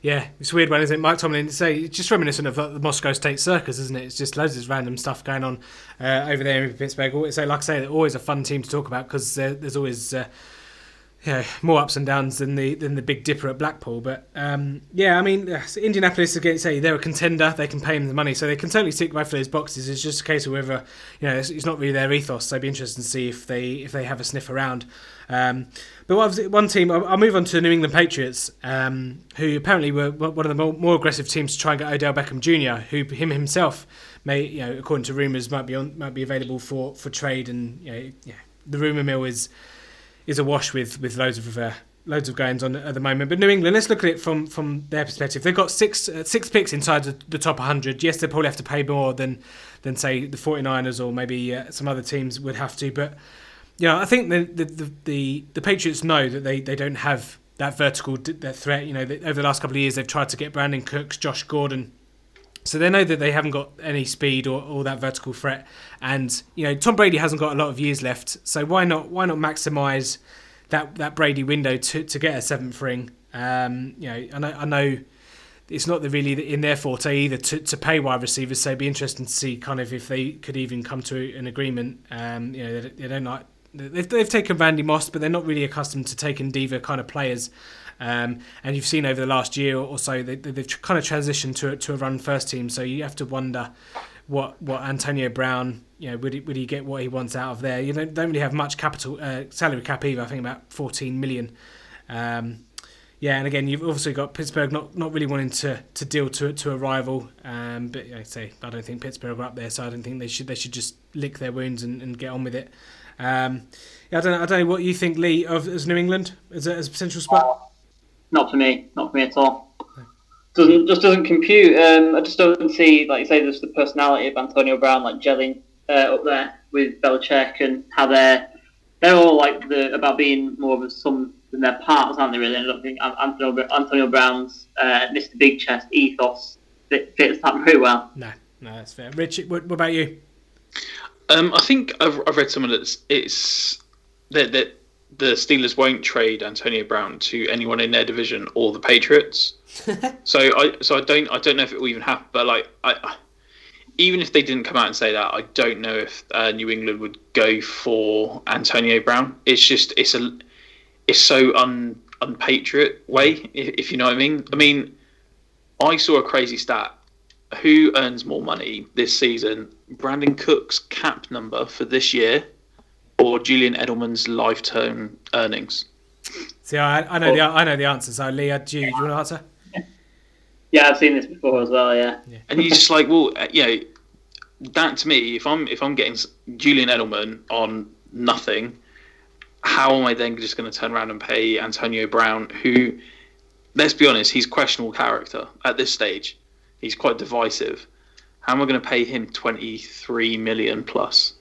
yeah. It's a weird one, isn't it? Mike Tomlin, say, it's just reminiscent of the Moscow State Circus, isn't it? It's just loads of random stuff going on uh, over there in Pittsburgh. So, like I say, they're always a fun team to talk about because there's always. Uh, yeah, more ups and downs than the than the Big Dipper at Blackpool. But um, yeah, I mean, Indianapolis again, say they're a contender. They can pay them the money, so they can certainly tick both of those boxes. It's just a case of whether you know it's, it's not really their ethos. So it'd be interesting to see if they if they have a sniff around. Um, but one team, I'll, I'll move on to the New England Patriots, um, who apparently were one of the more, more aggressive teams to try and get Odell Beckham Jr., who him himself may, you know, according to rumours, might be on, might be available for, for trade. And you know, yeah, the rumour mill is is awash with with loads of uh, loads of goings on at the moment. But New England, let's look at it from from their perspective. They've got six uh, six picks inside the, the, top 100. Yes, they probably have to pay more than than say the 49ers or maybe uh, some other teams would have to. But yeah, I think the the, the the, the Patriots know that they, they don't have that vertical that threat. You know, over the last couple of years, they've tried to get Brandin Cooks, Josh Gordon. So they know that they haven't got any speed or, or that vertical threat, and you know Tom Brady hasn't got a lot of years left. So why not why not maximise that that Brady window to, to get a seventh ring? Um, you know, I know, I know it's not the really in their forte either to, to pay wide receivers. So it'd be interesting to see kind of if they could even come to an agreement. Um, you know, they, they don't like they've, they've taken Randy Moss, but they're not really accustomed to taking diva kind of players. Um, and you've seen over the last year or so they, they've kind of transitioned to to a run first team. So you have to wonder what what Antonio Brown, you know, would he, would he get what he wants out of there? You don't, don't really have much capital uh, salary cap either. I think about fourteen million. Um, yeah, and again, you've also got Pittsburgh not, not really wanting to, to deal to to a rival. Um, but I say I don't think Pittsburgh are up there, so I don't think they should they should just lick their wounds and, and get on with it. Um, yeah, I don't know. I don't know what you think, Lee, of as New England as a, as a potential spot. Not for me. Not for me at all. Doesn't just doesn't compute. Um, I just don't see, like you say, just the personality of Antonio Brown like gelling uh, up there with Belichick and how they're they're all like the about being more of a sum than their parts, aren't they? Really, I don't think Antonio, Antonio Brown's uh, Mr. Big Chest ethos fits that very well. No, no, that's fair. Richard, what, what about you? Um, I think I've, I've read somewhere that it's that that the Steelers won't trade Antonio Brown to anyone in their division or the Patriots. so I so I don't I don't know if it will even happen. But like I, even if they didn't come out and say that, I don't know if uh, New England would go for Antonio Brown. It's just it's a it's so un unpatriot way, if, if you know what I mean. I mean, I saw a crazy stat. Who earns more money this season, Brandin Cooks' cap number for this year, or Julian Edelman's lifetime earnings? See, I, I know the I know the answer. So, Leah, do you, do you want to answer? Yeah, I've seen this before as well. Yeah. yeah. And you're just like, well, uh, you know, that to me, if I'm if I'm getting Julian Edelman on nothing, how am I then just going to turn around and pay Antonio Brown, who, let's be honest, he's questionable character at this stage. He's quite divisive. How am I going to pay him 23 million plus?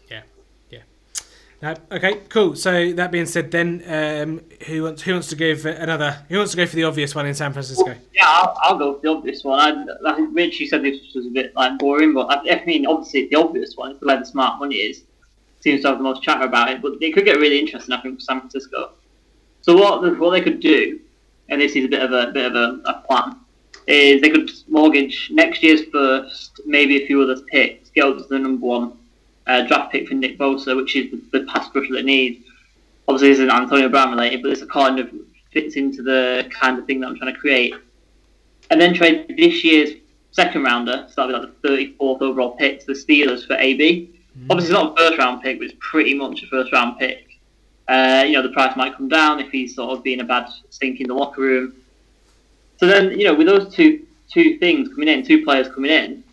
Okay, cool. So that being said, then um, who wants who wants to give another? Who wants to go for the obvious one in San Francisco? Yeah, I'll, I'll go for the obvious one. I, Rich, you said this was a bit like boring, but I, I mean, obviously the obvious one is where the smart money is. Seems to have the most chatter about it, but it could get really interesting. I think for San Francisco. So what what they could do, and this is a bit of a bit of a, a plan is they could mortgage next year's first, maybe a few others picks, get up to the number one uh, draft pick for Nick Bosa, which is the, the pass rusher they needs. Obviously, this isn't Antonio Brown related, but this kind of fits into the kind of thing that I'm trying to create. And then trade this year's second rounder, so that'll be like the 34th overall pick to the Steelers for AB. Mm-hmm. Obviously, it's not a first round pick, but it's pretty much a first round pick. Uh, you know, the price might come down if he's sort of being a bad stink in the locker room. So then, you know, with those two two things coming in, two players coming in,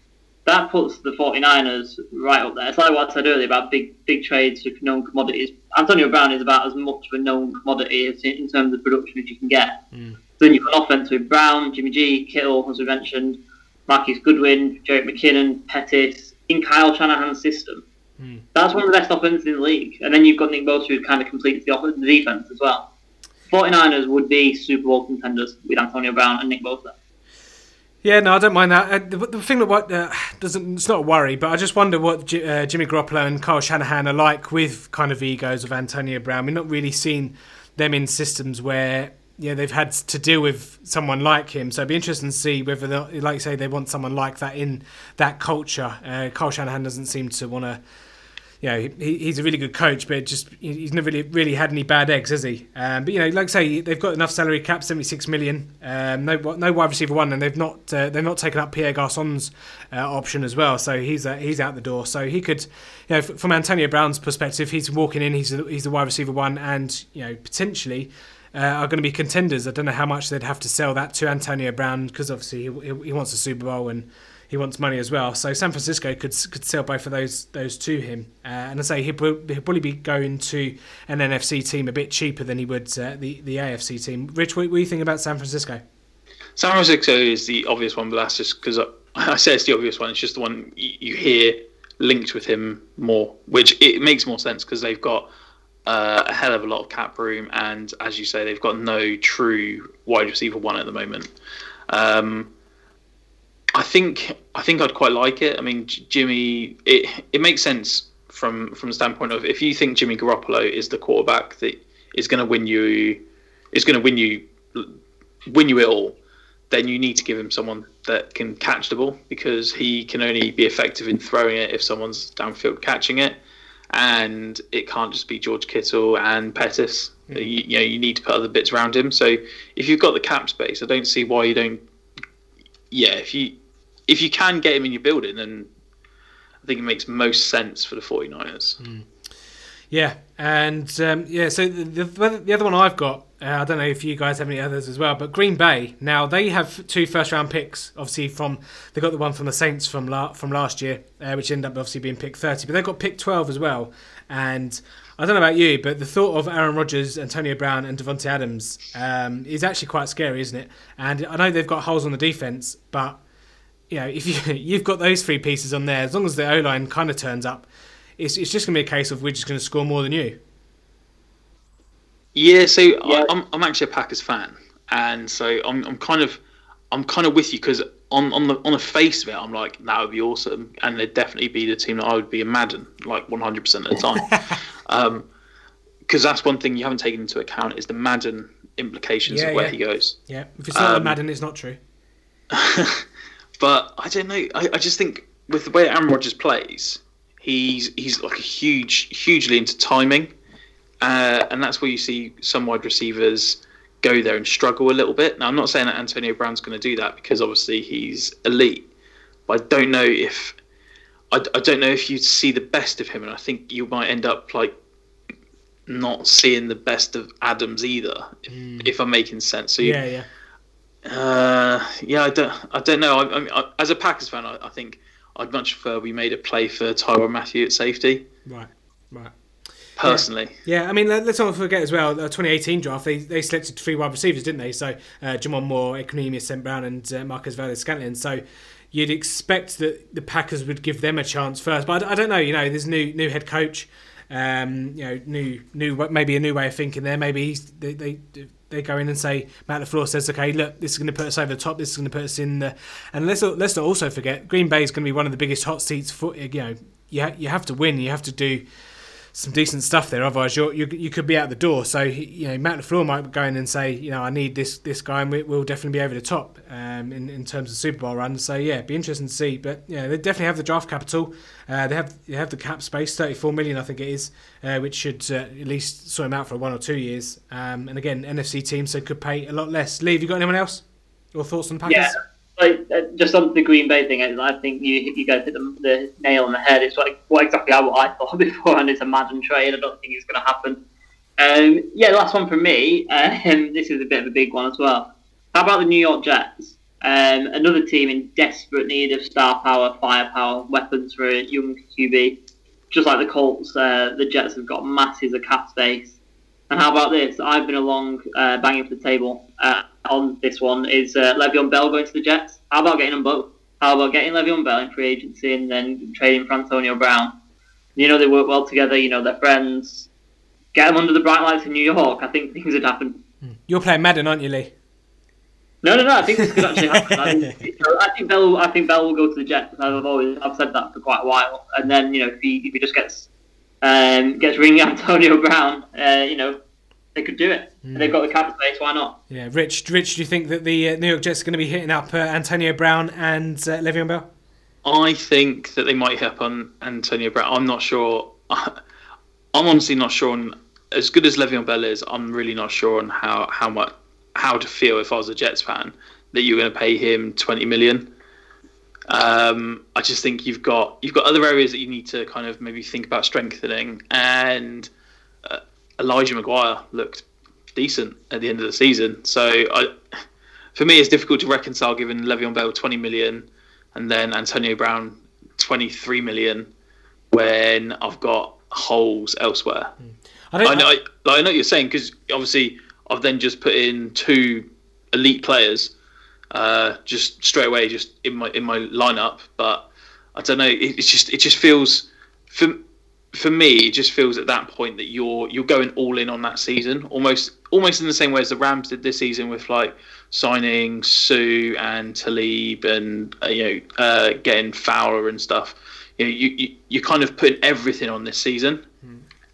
that puts the 49ers right up there. It's like what I said earlier about big big trades for known commodities. Antonio Brown is about as much of a known commodity in terms of production as you can get. Mm. So then you've got offense with Brown, Jimmy G, Kittle, as we mentioned, Marquise Goodwin, Jerick McKinnon, Pettis, in Kyle Shanahan's system. Mm. That's one of the best offenses in the league. And then you've got Nick Bosa who kind of completes the, offense, the defense as well. 49ers would be Super Bowl contenders with Antonio Brown and Nick Bosa. Yeah, no, I don't mind that. Uh, the, the, thing that uh, doesn't it's not a worry, but I just wonder what G, uh, Jimmy Garoppolo and Kyle Shanahan are like with kind of egos of Antonio Brown. We've not really seen them in systems where yeah they've had to deal with someone like him. So it'd be interesting to see whether, like you say, they want someone like that in that culture. Uh, Kyle Shanahan doesn't seem to want to you know, he, he's a really good coach, but just he's never really, really had any bad eggs, has he? Um, but you know, like I say, they've got enough salary cap, seventy six million. Um, no, no wide receiver one, and they've not uh, they've not taken up Pierre Garcon's uh, option as well. So he's uh, he's out the door. So he could, you know, from Antonio Brown's perspective, he's walking in. He's a, he's the wide receiver one, and you know, potentially. Uh, are going to be contenders. I don't know how much they'd have to sell that to Antonio Brown because obviously he, he, wants a Super Bowl and he wants money as well. So San Francisco could could sell both of those those to him, uh, and I say he'd, he'd, probably be going to an NFC team a bit cheaper than he would uh, the the AFC team. Rich, what, what do you think about San Francisco? San Francisco is the obvious one, but that's just because I, I say it's the obvious one. It's just the one you, hear linked with him more, which it makes more sense because they've got uh, a hell of a lot of cap room, and as you say, they've got no true wide receiver one at the moment. Um, I think I think I'd quite like it. I mean, Jimmy, it it makes sense from from the standpoint of if you think Jimmy Garoppolo is the quarterback that is going to win you, is going to win you, win you it all, then you need to give him someone that can catch the ball because he can only be effective in throwing it if someone's downfield catching it, and it can't just be George Kittle and Pettis. Mm. You, you know, you need to put other bits around him. So if you've got the cap space, I don't see why you don't. Yeah, if you if you can get him in your building, then I think it makes most sense for the 49ers. Mm. Yeah, and um, yeah, so the, the, the other one I've got, uh, I don't know if you guys have any others as well, but Green Bay. Now they have two first round picks. Obviously, from they got the one from the Saints from la- from last year, uh, which ended up obviously being pick thirty, but they've got pick twelve as well. And I don't know about you, but the thought of Aaron Rodgers, Antonio Brown, and Davante Adams um, is actually quite scary, isn't it? And I know they've got holes on the defense, but you know, if you you've got those three pieces on there, as long as the O line kind of turns up, it's it's just going to be a case of we're just going to score more than you. Yeah, so yeah. I'm I'm actually a Packers fan, and so I'm I'm kind of I'm kind of with you because on on the on the face of it, I'm like that would be awesome, and they'd definitely be the team that I would be in Madden like 100 percent of the time. um, because that's one thing you haven't taken into account is the Madden implications yeah, of where yeah. he goes. Yeah, if it's not um, Madden, it's not true. But I don't know. I, I just think with the way Aaron Rodgers plays, he's he's like a huge, hugely into timing, uh, and that's where you see some wide receivers go there and struggle a little bit. Now, I'm not saying that Antonio Brown's going to do that because obviously he's elite, but I don't know if I, I don't know if you see the best of him, and I think you might end up like not seeing the best of Adams either, if, mm. if I'm making sense. So you, yeah, yeah. Uh, yeah, I don't, I don't know. I, I I, as a Packers fan, I, think I'd much prefer we made a play for Tyrann Mathieu at safety. Right, right. Personally, yeah. yeah I mean, let's not forget as well. The 2018 draft, they, they selected three wide receivers, didn't they? So, uh, J'Mon Moore, Equanimeous St. Brown, and uh, Marquez Valdes-Scantling. So, you'd expect that the Packers would give them a chance first. But I, I don't know. You know, there's new new head coach. Um, you know, new new maybe a new way of thinking there. Maybe they, they they go in and say Matt LaFleur says, okay, look, this is going to put us over the top. This is going to put us in the. And let's let's not also forget Green Bay is going to be one of the biggest hot seats for you know. You ha- you have to win. You have to do some decent stuff there. Otherwise, you you could be out the door. So you know, Matt Lafleur might go in and say, you know, I need this this guy, and we, will definitely be over the top um, in in terms of Super Bowl runs. So yeah, be interesting to see. But yeah, they definitely have the draft capital. Uh, they have they have the cap space, thirty four million, I think it is, uh, which should uh, at least sort them out for one or two years. Um, and again, NFC team, so could pay a lot less. Lee, have you got anyone else? Your thoughts on Packers? Yeah like uh, just on the Green Bay thing, I think you you guys hit the, the nail on the head. It's like what exactly how I thought before, and it's a Madden trade. I don't think it's going to happen. Um, yeah, last one from me. Um, this is a bit of a big one as well. How about the New York Jets? Um, another team in desperate need of star power, firepower, weapons for a young QB. Just like the Colts, uh, the Jets have got masses of cap space. And how about this? I've been along uh, banging for the table. Uh, on this one is uh, Le'Veon Bell going to the Jets. How about getting them both? How about getting Le'Veon Bell in free agency and then trading for Antonio Brown? You know they work well together. You know they're friends. Get them under the bright lights in New York. I think things would happen. Hmm. You're playing Madden, aren't you, Lee? No, no, no. I think this could actually happen. I think, I think Bell. I think Bell will go to the Jets. I've always, I've said that for quite a while. And then you know, if he, if he just gets um, gets ringing Antonio Brown, uh, you know, they could do it. Mm. They've got the cap space. Why not? Yeah, Rich. Rich, do you think that the uh, New York Jets are going to be hitting up uh, Antonio Brown and uh, Le'Veon Bell? I think that they might hit up on Antonio Brown. I'm not sure. I'm honestly not sure on as good as Le'Veon Bell is. I'm really not sure on how how much how to feel if I was a Jets fan that you're going to pay him 20 million. Um, I just think you've got you've got other areas that you need to kind of maybe think about strengthening and Elijah McGuire looked decent at the end of the season. So I, for me, it's difficult to reconcile given Le'Veon Bell 20 million and then Antonio Brown 23 million when I've got holes elsewhere. I don't I know, I, I know what you're saying because obviously I've then just put in two elite players uh, just straight away, just in my in my lineup. But I don't know. It, it's just it just feels for for me, it just feels at that point that you're you're going all in on that season, almost almost in the same way as the Rams did this season with like signing Suh and Talib and uh, you know uh, getting Fowler and stuff. You know, you, you you're kind of putting everything on this season,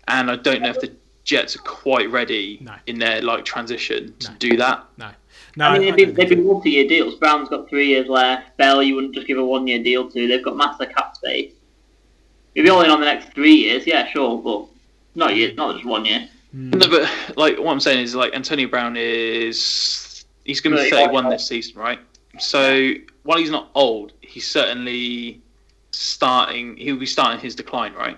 and I don't know if the Jets are quite ready No. in their like transition to No. do that. no, no. I mean, I- they've I been, don't they've been multi-year deals. Brown's got three years left. Bell, you wouldn't just give a one-year deal to. They've got massive cap space. If you're all in on the next three years, yeah, sure, but not year, not just one year. No, but like what I'm saying is like Antonio Brown is he's going to be Right, 31 right. this season, right? So while he's not old, he's certainly starting. He'll be starting his decline, right?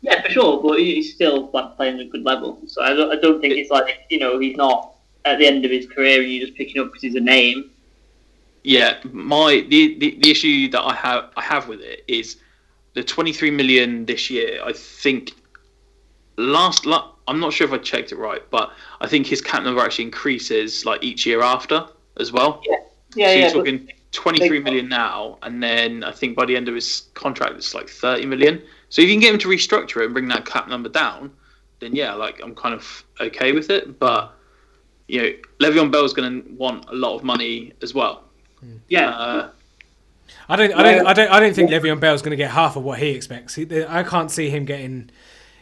Yeah, for sure, but he's still like playing at a good level. So I don't, I don't think it's like you know he's not at the end of his career and you're just picking up because he's a name. Yeah, my the, the, the issue that I have I have with it is the 23 million this year. I think last I'm not sure if I checked it right, but I think his cap number actually increases like each year after as well. Yeah, so yeah. you're but- talking 23 million now, and then I think by the end of his contract it's like 30 million. So if you can get him to restructure it and bring that cap number down, then yeah, like I'm kind of okay with it. But you know, Le'Veon Bell's going to want a lot of money as well. yeah. Uh, I don't, I don't, I don't, I don't think Le'Veon Bell's going to get half of what he expects. He, I can't see him getting.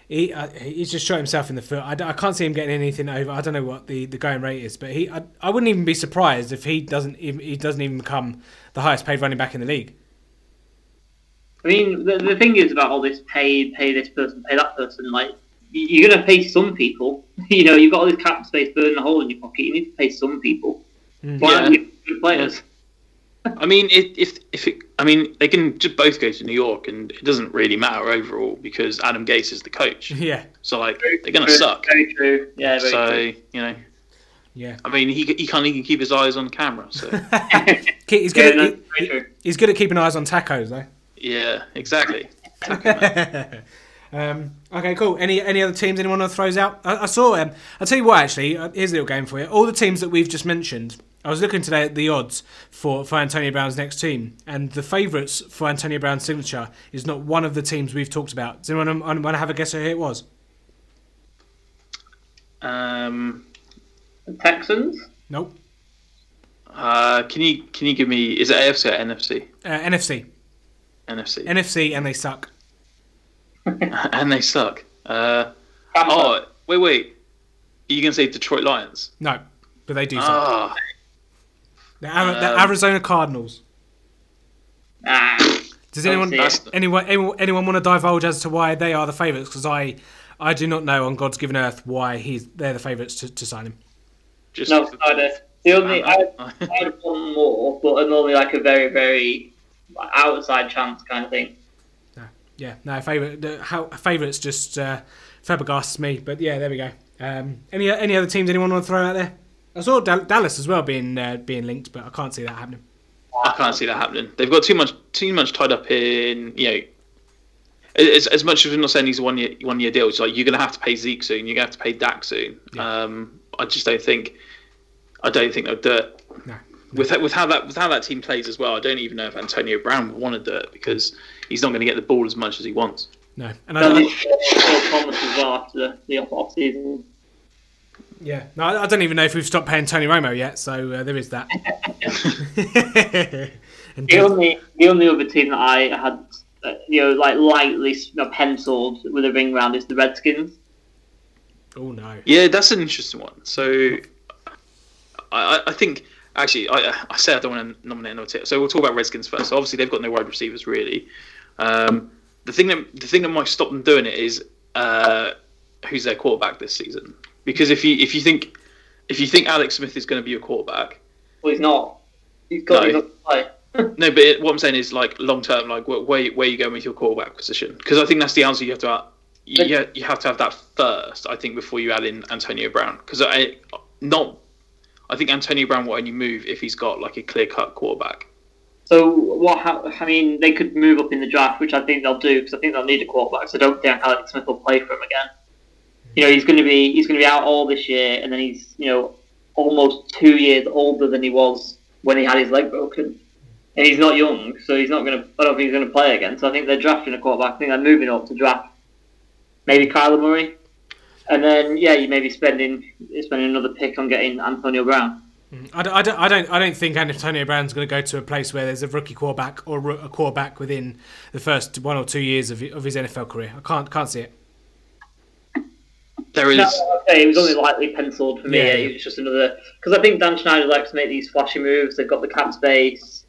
He, uh, he's just shot himself in the foot. I, I, can't see him getting anything over. I don't know what the, the going rate is, but he, I, I wouldn't even be surprised if he doesn't, even, he doesn't even become the highest paid running back in the league. I mean, the, the thing is about all this pay, pay this person, pay that person. Like, y- you're gonna pay some people. You know, you've got all this cap space burning a hole in your pocket. You need to pay some people. Mm-hmm. Why Yeah. don't you good players? I mean, it, if if it, I mean, they can just both go to New York, and it doesn't really matter overall because Adam Gase is the coach. Yeah, So like, they're gonna suck. Very true. Yeah, very So true. you know, yeah. I mean, he he can't even keep his eyes on camera. So He's good. no, at, very he- he's good at keeping eyes on tacos, though. yeah, exactly. Um, okay, cool. Any any other teams anyone throws out? I, I saw. Um, I'll tell you what. Actually, uh, here's a little game for you. All the teams that we've just mentioned. I was looking today at the odds for, for Antonio Brown's next team, and the favourites for Antonio Brown's signature is not one of the teams we've talked about. Does anyone want to have a guess who it was? Um, The Texans. Nope. uh, can you can you give me? Is it AFC or NFC? Uh, NFC. NFC. NFC, and they suck. and they suck. Uh, oh, wait, wait. Are you gonna say Detroit Lions? No, but they do suck. Ah, the, Ari- the um, Arizona Cardinals. Ah, Does anyone anyone anyone, anyone want to divulge as to why they are the favourites? Because I I do not know on God's given earth why he's they're the favourites to, to sign him. just no, Snyder. The only I, I had one more, but normally like a very, very outside chance kind of thing. Yeah, no favourite. The, how favourites just uh, Fabregas me, but yeah, there we go. Um, any any other teams anyone want to throw out there? I saw Dal- Dallas as well being uh, being linked, but I can't see that happening. I can't see that happening. They've got too much too much tied up in you know. As, as much as we're not saying he's a one year one year deal, it's like you're going to have to pay Zeke soon. You're going to have to pay Dak soon. Yeah. Um, I just don't think. I don't think they'll do it. No. With with how that with how that team plays as well, I don't even know if Antonio Brown would want to do it because he's not going to get the ball as much as he wants. No, and I, Well, I, it's Paul Thomas as well after the, the off off season. yeah, no, I I don't even know if we've stopped paying Tony Romo yet, so uh, there is that. and The only the only other team that I had, uh, you know, like lightly you know, penciled with a ring round is the Redskins. oh no, Yeah, that's an interesting one. So, I, I- I think actually, I, I say I don't want to nominate another team. So we'll talk about Redskins first. So obviously, they've got no wide receivers really. Um, the thing that the thing that might stop them doing it is uh, who's their quarterback this season. Because if you if you think if you think Alex Smith is going to be your quarterback, Well, he's not. He's got. No. Not play. no, but it, what I'm saying is like long term, like where where, where you going with your quarterback position? Because I think that's the answer you have to. have- You, you you have to have that first, I think, before you add in Antonio Brown. Because I not, I think Antonio Brown will only move if he's got like a clear cut quarterback. So what? Ha- I mean, they could move up in the draft, which I think they'll do because I think they'll need a quarterback. So I don't think Alex Smith will play for him again. You know, he's going to be he's going to be out all this year, and then he's you know almost two years older than he was when he had his leg broken, and he's not young, so he's not going to. I don't think he's going to play again. So I think they're drafting a quarterback. I think they're moving up to draft maybe Kyler Murray, and then yeah, you may be spending spending another pick on getting Antonio Brown. I don't, I don't, I don't, I don't think Antonio Brown's going to go to a place where there's a rookie quarterback or a quarterback within the first one or two years of, of his NFL career. I can't can't see it. There is. No, okay, it was only lightly penciled for me. Yeah. Yeah. It was just another because I think Dan Snyder likes to make these flashy moves. They've got the cap space,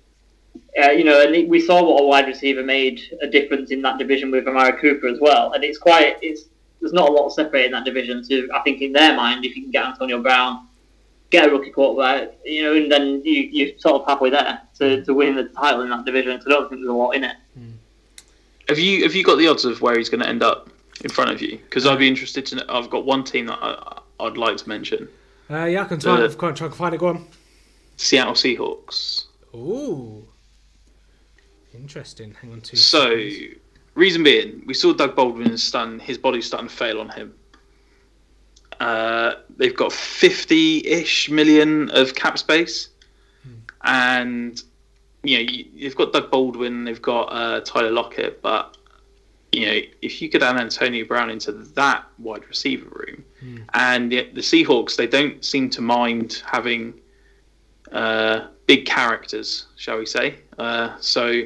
uh, you know, and we saw what a wide receiver made a difference in that division with Amari Cooper as well. And it's quite it's there's not a lot separating that division. So I think in their mind, if you can get Antonio Brown, get a rookie quarterback, you know, and then you you're sort of halfway there to, to win the title in that division. So I don't think there's a lot in it. Have you have you got the odds of where he's going to end up in front of you? Because I'd be interested to. know. I've got one team that I, I'd like to mention: Uh, yeah, I can try, Uh, try, try to find it. Go on. Seattle Seahawks. Ooh, interesting. Hang on two. So, seconds. reason being, we saw Doug Baldwin is starting. His body's starting to fail on him. Uh, they've got fifty-ish million of cap space, and you know you, you've got Doug Baldwin, they've got uh, Tyler Lockett, but you know if you could add Antonio Brown into that wide receiver room, and yet the Seahawks they don't seem to mind having uh, big characters, shall we say? Uh, so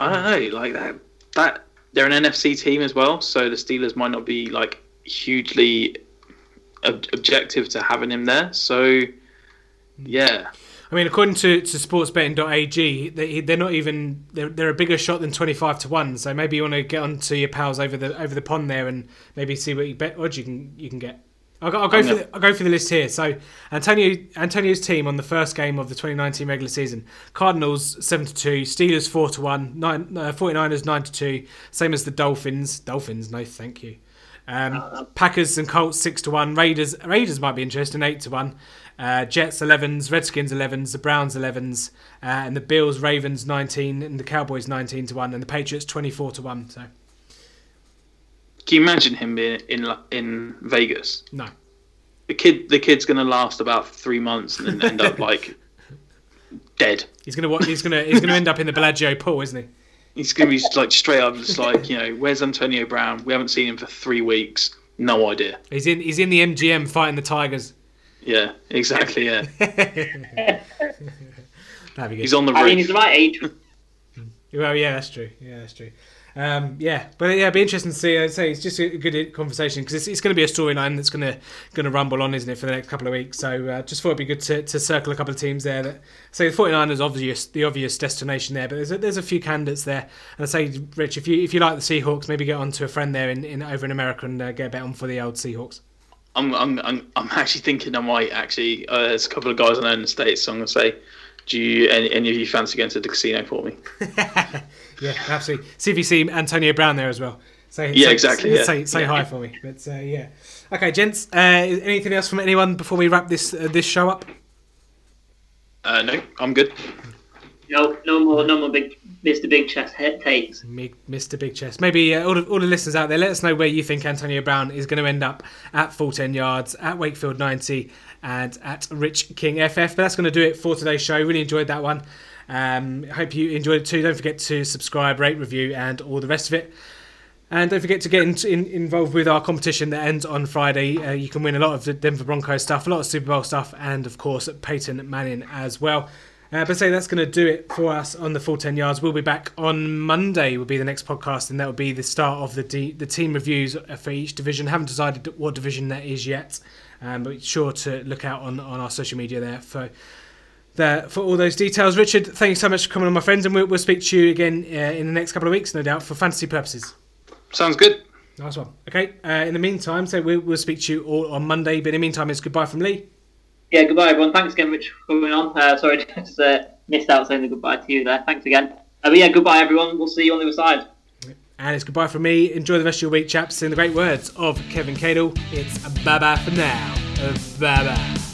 I don't know, like that. That they're an NFC team as well, so the Steelers might not be like hugely ob- objective to having him there. So yeah, I mean, according to, to sportsbetting.ag, they, they're not even they're, they're a bigger shot than twenty five to one. So maybe you want to get onto your pals over the over the pond there and maybe see what you bet odds you can you can get. I'll go, I'll go for the, I'll go for the list here. So Antonio Antonio's team on the first game of the 2019 regular season: Cardinals seven to two, Steelers four to one, nine, uh, 49ers nine to two, same as the Dolphins. Dolphins, no, thank you. Um, Packers and Colts six to one. Raiders Raiders might be interesting eight to one. Uh, Jets 11s, Redskins 11s, the Browns 11s, uh, and the Bills Ravens 19, and the Cowboys 19 to one, and the Patriots 24 to one. So can you imagine him being in, in Vegas? no, The kid, the kid's gonna last about three months and then end up like dead. he's gonna he's gonna he's gonna end up in the Bellagio pool, isn't he? He's gonna be like straight up, just like you know, where's Antonio Brown? We haven't seen him for three weeks. No idea. He's in he's in the MGM fighting the Tigers. Yeah, exactly. Yeah, That'd be good. he's on the Roof. I mean, he's the right age. Well, yeah, that's true. Yeah, that's true. Um, yeah, but yeah, it'd be interesting to see. I'd say it's just a good conversation because it's, it's going to be a storyline that's going to going to rumble on, isn't it, for the next couple of weeks? So uh, just thought it'd be good to, to circle a couple of teams there. That say the 49ers obvious the obvious destination there, but there's a, there's a few candidates there. And I say, Rich, if you if you like the Seahawks, maybe get on to a friend there in, in over in America and uh, get a bet on for the old Seahawks. I'm, I'm, I'm, I'm actually thinking I might actually. Uh, there's a couple of guys I know in the states, so I'm gonna say, do you any, any of you fancy going to the casino for me? Yeah, absolutely. See if you see Antonio Brown there as well. Say, Yeah, say, exactly, yeah. Say, say Yeah. hi for me. But uh, yeah. Okay, gents. Uh, anything else from anyone before we wrap this uh, this show up? Uh, no, I'm good. No, no more, no more big Mr. Big Chest takes. Mr. Big Chest. Maybe uh, all, the, all the listeners out there, let us know where you think Antonio Brown is going to end up at full 10 yards, at Wakefield 90, and at Rich King FF. But that's going to do it for today's show. Really enjoyed that one. Um, hope you enjoyed it too. Don't forget to subscribe, rate, review, and all the rest of it. And don't forget to get in, in, involved with our competition that ends on Friday. Uh, you can win a lot of the Denver Broncos stuff, a lot of Super Bowl stuff, and of course Peyton Manning as well. Uh, but say that's going to do it for us on the full 10 yards. We'll be back on Monday, will be the next podcast, and that will be the start of the D, the team reviews for each division. Haven't decided what division that is yet, um, but be sure to look out on, on our social media there for there for all those details. Richard, thank you so much for coming on, my friends, and we'll, we'll speak to you again uh, in the next couple of weeks, no doubt, for fantasy purposes. Sounds good. Nice one. Okay. Uh, in the meantime, so we'll, we'll speak to you all on Monday. But in the meantime, it's goodbye from Lee. Yeah, goodbye everyone. Thanks again, Rich, for coming on. Uh, sorry, just uh, missed out saying the goodbye to you there. Thanks again. Uh, but yeah, goodbye everyone. We'll see you on the other side. And it's goodbye from me. Enjoy the rest of your week, chaps. In the great words of Kevin Cadle, it's bye bye for now. Bye bye.